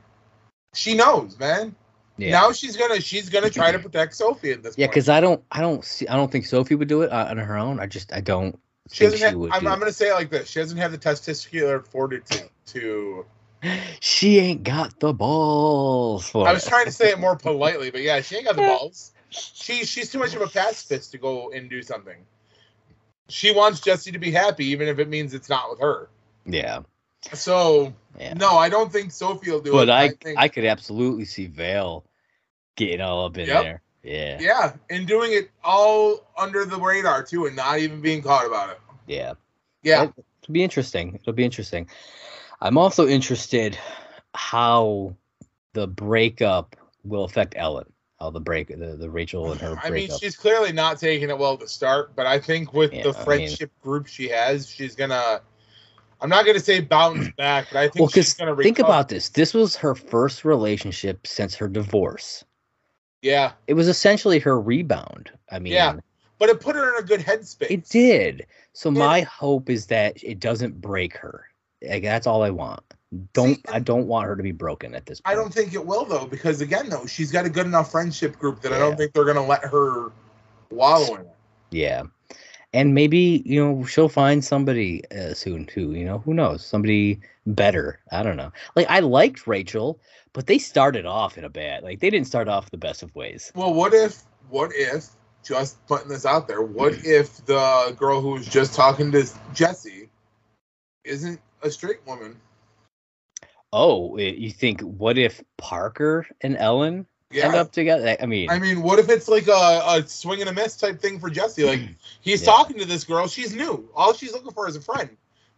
She knows, man. Yeah. Now she's gonna she's gonna try to protect Sophie at this yeah, because I don't, I don't see, I don't think Sophie would do it uh, on her own. I just, I don't. she think doesn't have. would I'm, do I'm gonna say it like this: she doesn't have the testicular fortitude to. She ain't got the balls for I was it. trying to say it more politely, but yeah, she ain't got the balls. She she's too much of a pacifist to go and do something. She wants Jesse to be happy, even if it means it's not with her. Yeah, So yeah. no, I don't think Sophie will do but it. But I, think, I could absolutely see Vale getting all up in Yep. there. Yeah, yeah, and doing it all under the radar too, and not even being caught about it. yeah. Yeah, It'll be interesting. It'll be interesting. I'm also interested how the breakup will affect Ellen. How the break, the, the Rachel and her I mean, she's clearly not taking it well to start, but I think with Yeah, the I mean- friendship group she has, she's gonna. I'm not gonna say bounce back, but I think well, she's gonna Recover. think about this. This was her first relationship since her divorce. Yeah, It was essentially her rebound. I mean, Yeah. but it put her in a good headspace. It did. So Yeah. my hope is that it doesn't break her. Like that's all I want. Don't See, I don't want her to be broken at this point. I don't think it will though, because again, though, she's got a good enough friendship group that I don't think they're gonna let her wallow in it. Yeah. And maybe, you know, she'll find somebody uh, soon too, you know, who knows? Somebody better. I don't know. Like I liked Rachel, but they started off in a bad. Like they didn't start off the best of ways. Well, what if? What if? Just putting this out there. What mm. if the girl who was just talking to Jesse isn't a straight woman? Oh, you think what if Parker and Ellen end up together? I mean, I mean, what if it's like a, a swing and a miss type thing for Jesse? Like he's Yeah. talking to this girl, she's new. All she's looking for is a friend.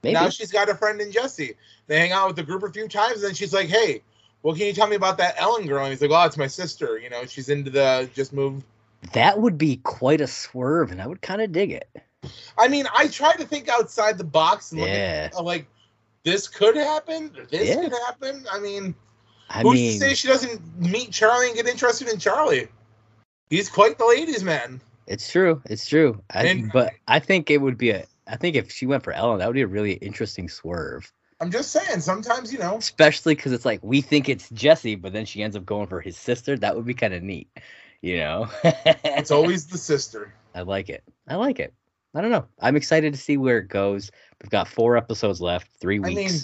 maybe. Now she's got a friend in Jesse. They hang out with the group a few times, and then she's like, "Hey, what can you tell me about that Ellen girl?" And he's like, "Oh, it's my sister. You know, she's into the just moved." that would be quite a swerve, and I would kind of dig it. I mean, I try to think outside the box and look Yeah. at like this could happen, this Yeah. could happen. I mean, I who's mean, to say she doesn't meet Charlie and get interested in Charlie? He's quite the ladies' man. It's true. It's true. I, And- but I think it would be a. I think if she went for Ellen, that would be a really interesting swerve. I'm just saying. Sometimes you know. Especially because it's like we think it's Jesse, but then she ends up going for his sister. That would be kind of neat, you know. It's always the sister. I like it. I like it. I don't know. I'm excited to see where it goes. We've got four episodes left, three I weeks. mean,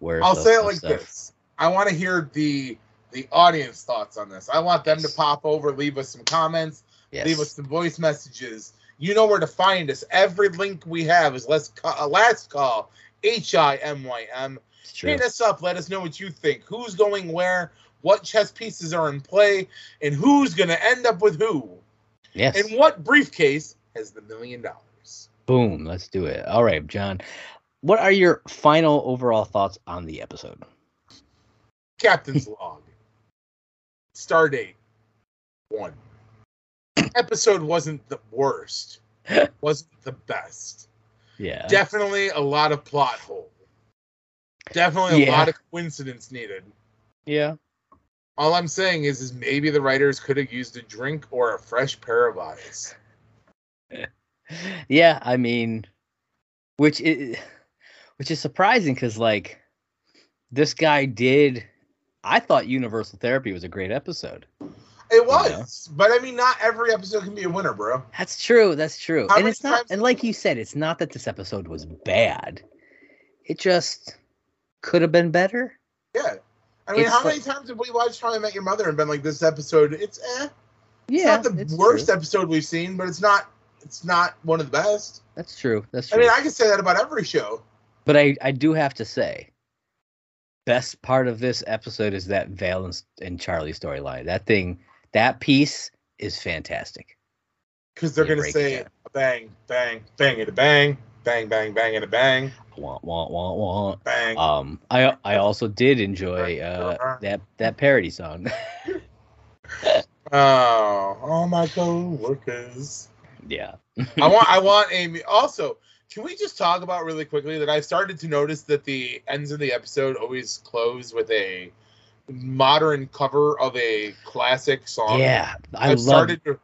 where I'll say it like stuff- this. I want to hear the the audience thoughts on this. I want them to pop over, leave us some comments, Yes. leave us some voice messages. You know where to find us. Every link we have is let's call, last call H I M Y M. Hit us up. Let us know what you think. Who's going where? What chess pieces are in play? And who's going to end up with who? Yes. And what briefcase has the million dollars? Boom. Let's do it. All right, John. What are your final overall thoughts on the episode? Captain's log. Star date one. Episode wasn't the worst. wasn't the best. Yeah. Definitely a lot of plot hole. Definitely a Yeah. lot of coincidence needed. yeah. All I'm saying is, is maybe the writers could have used a drink or a fresh pair of eyes. Yeah, I mean, which is which is surprising because like this guy did. I thought Universal Therapy was a great episode. It was, but I mean, not every episode can be a winner, bro. That's true. That's true. How and it's not. And like you said, it's not that this episode was bad. It just could have been better. Yeah. I mean, It's how like- many times have we watched How I Met Your Mother and been like, this episode, it's eh. Yeah. It's not the it's worst true. episode we've seen, but it's not it's not one of the best. That's true. That's true. I mean, I can say that about every show. But I, I do have to say, best part of this episode is that Val and, and Charlie storyline. That thing, that piece is fantastic. Because they're Yeah, gonna say bang, bang, bang and a bang, bang, bang, bang and a bang, Want, want, want, want. bang. Um, I I also did enjoy uh that that parody song. oh, all my co-workers. yeah. I want I want Amy also can we just talk about really quickly that I started to notice that the ends of the episode always close with a modern cover of a classic song. Yeah, I I've love started to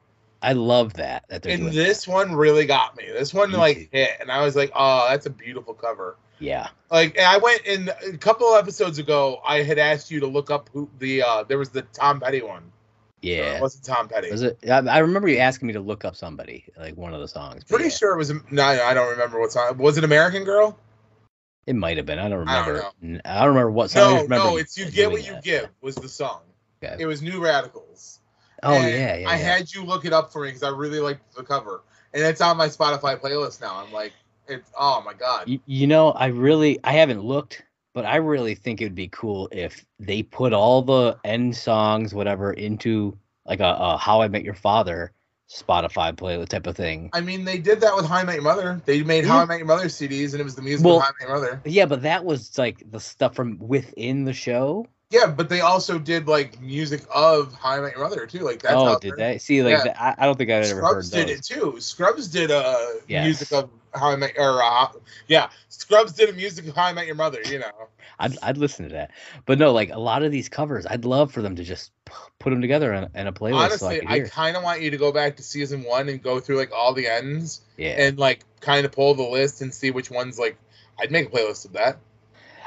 I love that that and this one really got me. This one Me like too. hit, and I was like, "Oh, that's a beautiful cover." Yeah, Like, and I went in a couple of episodes ago. I had asked you to look up who the uh there was the Tom Petty one. Yeah. it wasn't Tom Petty. Was it? I, I remember you asking me to look up somebody like one of the songs. Pretty yeah, sure it was. No, I don't remember what song. Was it American Girl? It might have been. I don't I don't remember. I don't remember what song. I No, just remember no. It's you get what you that. give was the song. Okay. It was New Radicals. Oh yeah, yeah. I yeah. had you look it up for me because I really liked the cover, and it's on my Spotify playlist now. I'm like, it's oh my god. You, you know, I really I haven't looked, but I really think it would be cool if they put all the end songs, whatever, into like a, a How I Met Your Father Spotify playlist type of thing. I mean, they did that with How I Met Your Mother. They made How I Met Your Mother CDs, and it was the music Well- of How I Met Your Mother. Yeah, but that was like the stuff from within the show. Yeah, but they also did like music of How I Met Your Mother too. Like that's oh, did they? See, like Yeah. that, I, I don't think I've ever heard Scrubs did it too. Scrubs did uh Yes. music of How I Met or uh, yeah, Scrubs did a music of How I Met Your Mother. You know, I'd I'd listen to that. But no, like a lot of these covers, I'd love for them to just put them together in, in a playlist so I honestly, I, kind of want you to go back to season one and go through like all the ends yeah. and like kind of pull the list and see which ones like I'd make a playlist of that.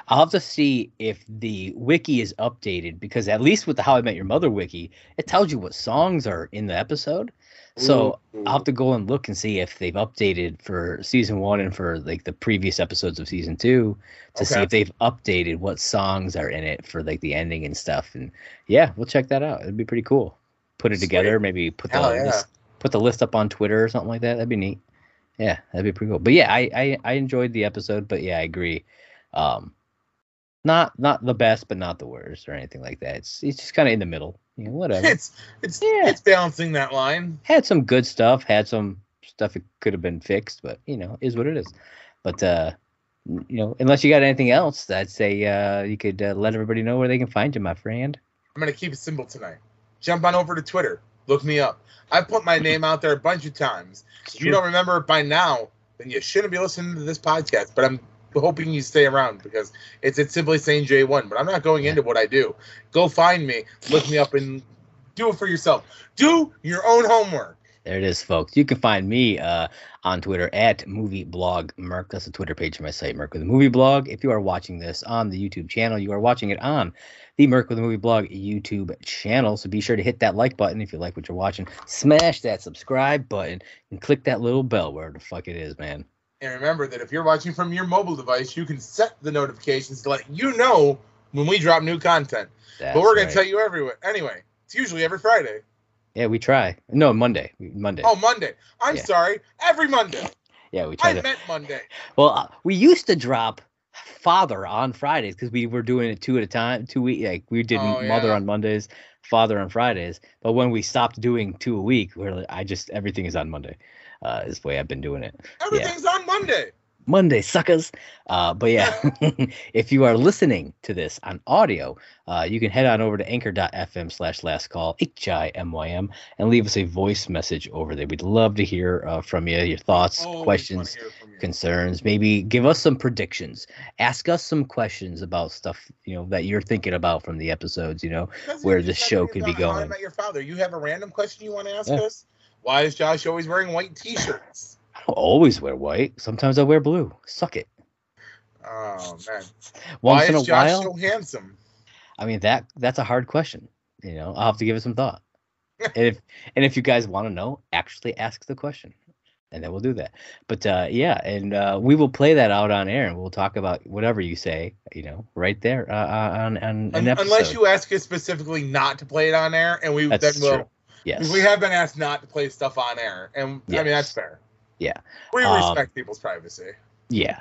I'll have to see if the wiki is updated because at least with the How I Met Your Mother wiki, it tells you what songs are in the episode. So I'll have to go and look and see if they've updated for season one and for like the previous episodes of season two to see if they've updated what songs are in it for like the ending and stuff. And yeah, we'll check that out. It'd be pretty cool. Put it Sweet. together, maybe put the yeah. list, put the list up on Twitter or something like that. That'd be neat. Yeah, that'd be pretty cool. But yeah, I I, I enjoyed the episode. But yeah, I agree. Um, not not the best, but not the worst or anything like that. It's it's just kind of in the middle. You know, whatever. it's it's Yeah. it's balancing that line. had some good stuff. Had some stuff that could have been fixed, but you know, is what it is. But uh, you know, unless you got anything else, I'd say uh, you could uh, let everybody know where they can find you, my friend. I'm gonna keep it simple tonight. Jump on over to Twitter. Look me up. I've put my name out there a bunch of times. If you don't remember it by now, then you shouldn't be listening to this podcast. But I'm hoping you stay around because it's it's simply sane J1. But I'm not going into what I do. Go find me, look me up, and do it for yourself. Do your own homework. There it is, folks. You can find me uh, on Twitter at Movie Blog Merc. That's the Twitter page of my site, Merc with the Movie Blog. If you are watching this on the YouTube channel, you are watching it on the Merc with the Movie Blog YouTube channel. So be sure to hit that like button if you like what you're watching. Smash that subscribe button and click that little bell where the fuck it is, man. And remember that if you're watching from your mobile device, you can set the notifications to let you know when we drop new content. That's but we're gonna tell you everywhere. Anyway, it's usually every Friday. Yeah, we try. No, Monday. Monday. Oh, Monday. I'm Yeah. sorry. Every Monday. yeah, we try I to. meant Monday. Well, uh, we used to drop father on Fridays because we were doing it two at a time, two week. Like we did Oh, mother yeah. on Mondays, father on Fridays. But when we stopped doing two a week, we're like, I just everything is on Monday. Uh, is the way I've been doing it. Everything's on Monday. Monday, suckers. Uh, but yeah, if you are listening to this on audio, uh, you can head on over to anchor.fm slash last call, H I M Y M, and leave us a voice message over there. We'd love to hear uh, from you, your thoughts, Always questions, concerns. Maybe give us some predictions. Ask us some questions about stuff, you know, that you're thinking about from the episodes, you know. Where this show could be got How I going. Met Your father. You have a random question you want to ask Yeah. us? Why is Josh always wearing white T-shirts? I don't always wear white. Sometimes I wear blue. Suck it. Oh man, Once why in a is Josh while. so handsome? I mean that that's a hard question. You know, I'll have to give it some thought. and if and if you guys want to know, actually ask the question, and then we'll do that. But uh, yeah, and uh, we will play that out on air, and we'll talk about whatever you say. You know, right there uh, uh, on on an Un- episode. unless you ask us specifically not to play it on air, and we That's then will. Yes, We have been asked not to play stuff on air, and I mean that's fair. Yeah. we Um, respect people's privacy. Yeah.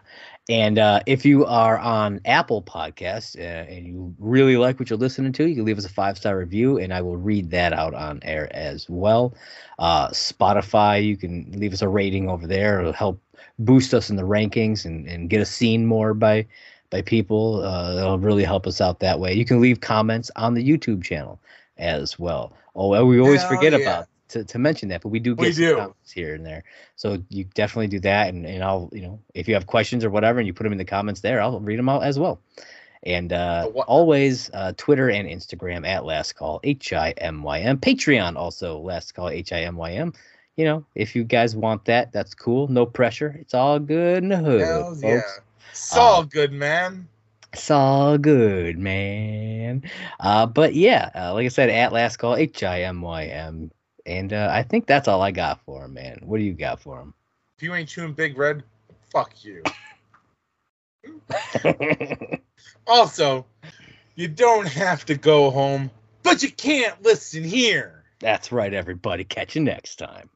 And uh, if you are on Apple Podcasts uh, and you really like what you're listening to, you can leave us a five star review and I will read that out on air as well. Uh, Spotify, you can leave us a rating over there. It'll help boost us in the rankings and, and get us seen more by by people. Uh, it'll really help us out that way. You can leave comments on the YouTube channel as well. Oh, well, we always Hell forget yeah. about to, to mention that, but we do We get some do. comments here and there. So you definitely do that, and, and I'll you know if you have questions or whatever, and you put them in the comments there, I'll read them out as well. And uh, always uh, Twitter and Instagram at Last Call H I M Y M. Patreon also Last Call H I M Y M. You know, if you guys want that, that's cool. No pressure. It's all good in the hood, Hells yeah, folks. it's all Um, good, man. It's all good, man. Uh, but yeah, uh, like I said, at Last Call H I M Y M. And uh, I think that's all I got for him, man. What do you got for him? If you ain't chewing Big Red, fuck you. Also, you don't have to go home, but you can't listen here. That's right, everybody. Catch you next time.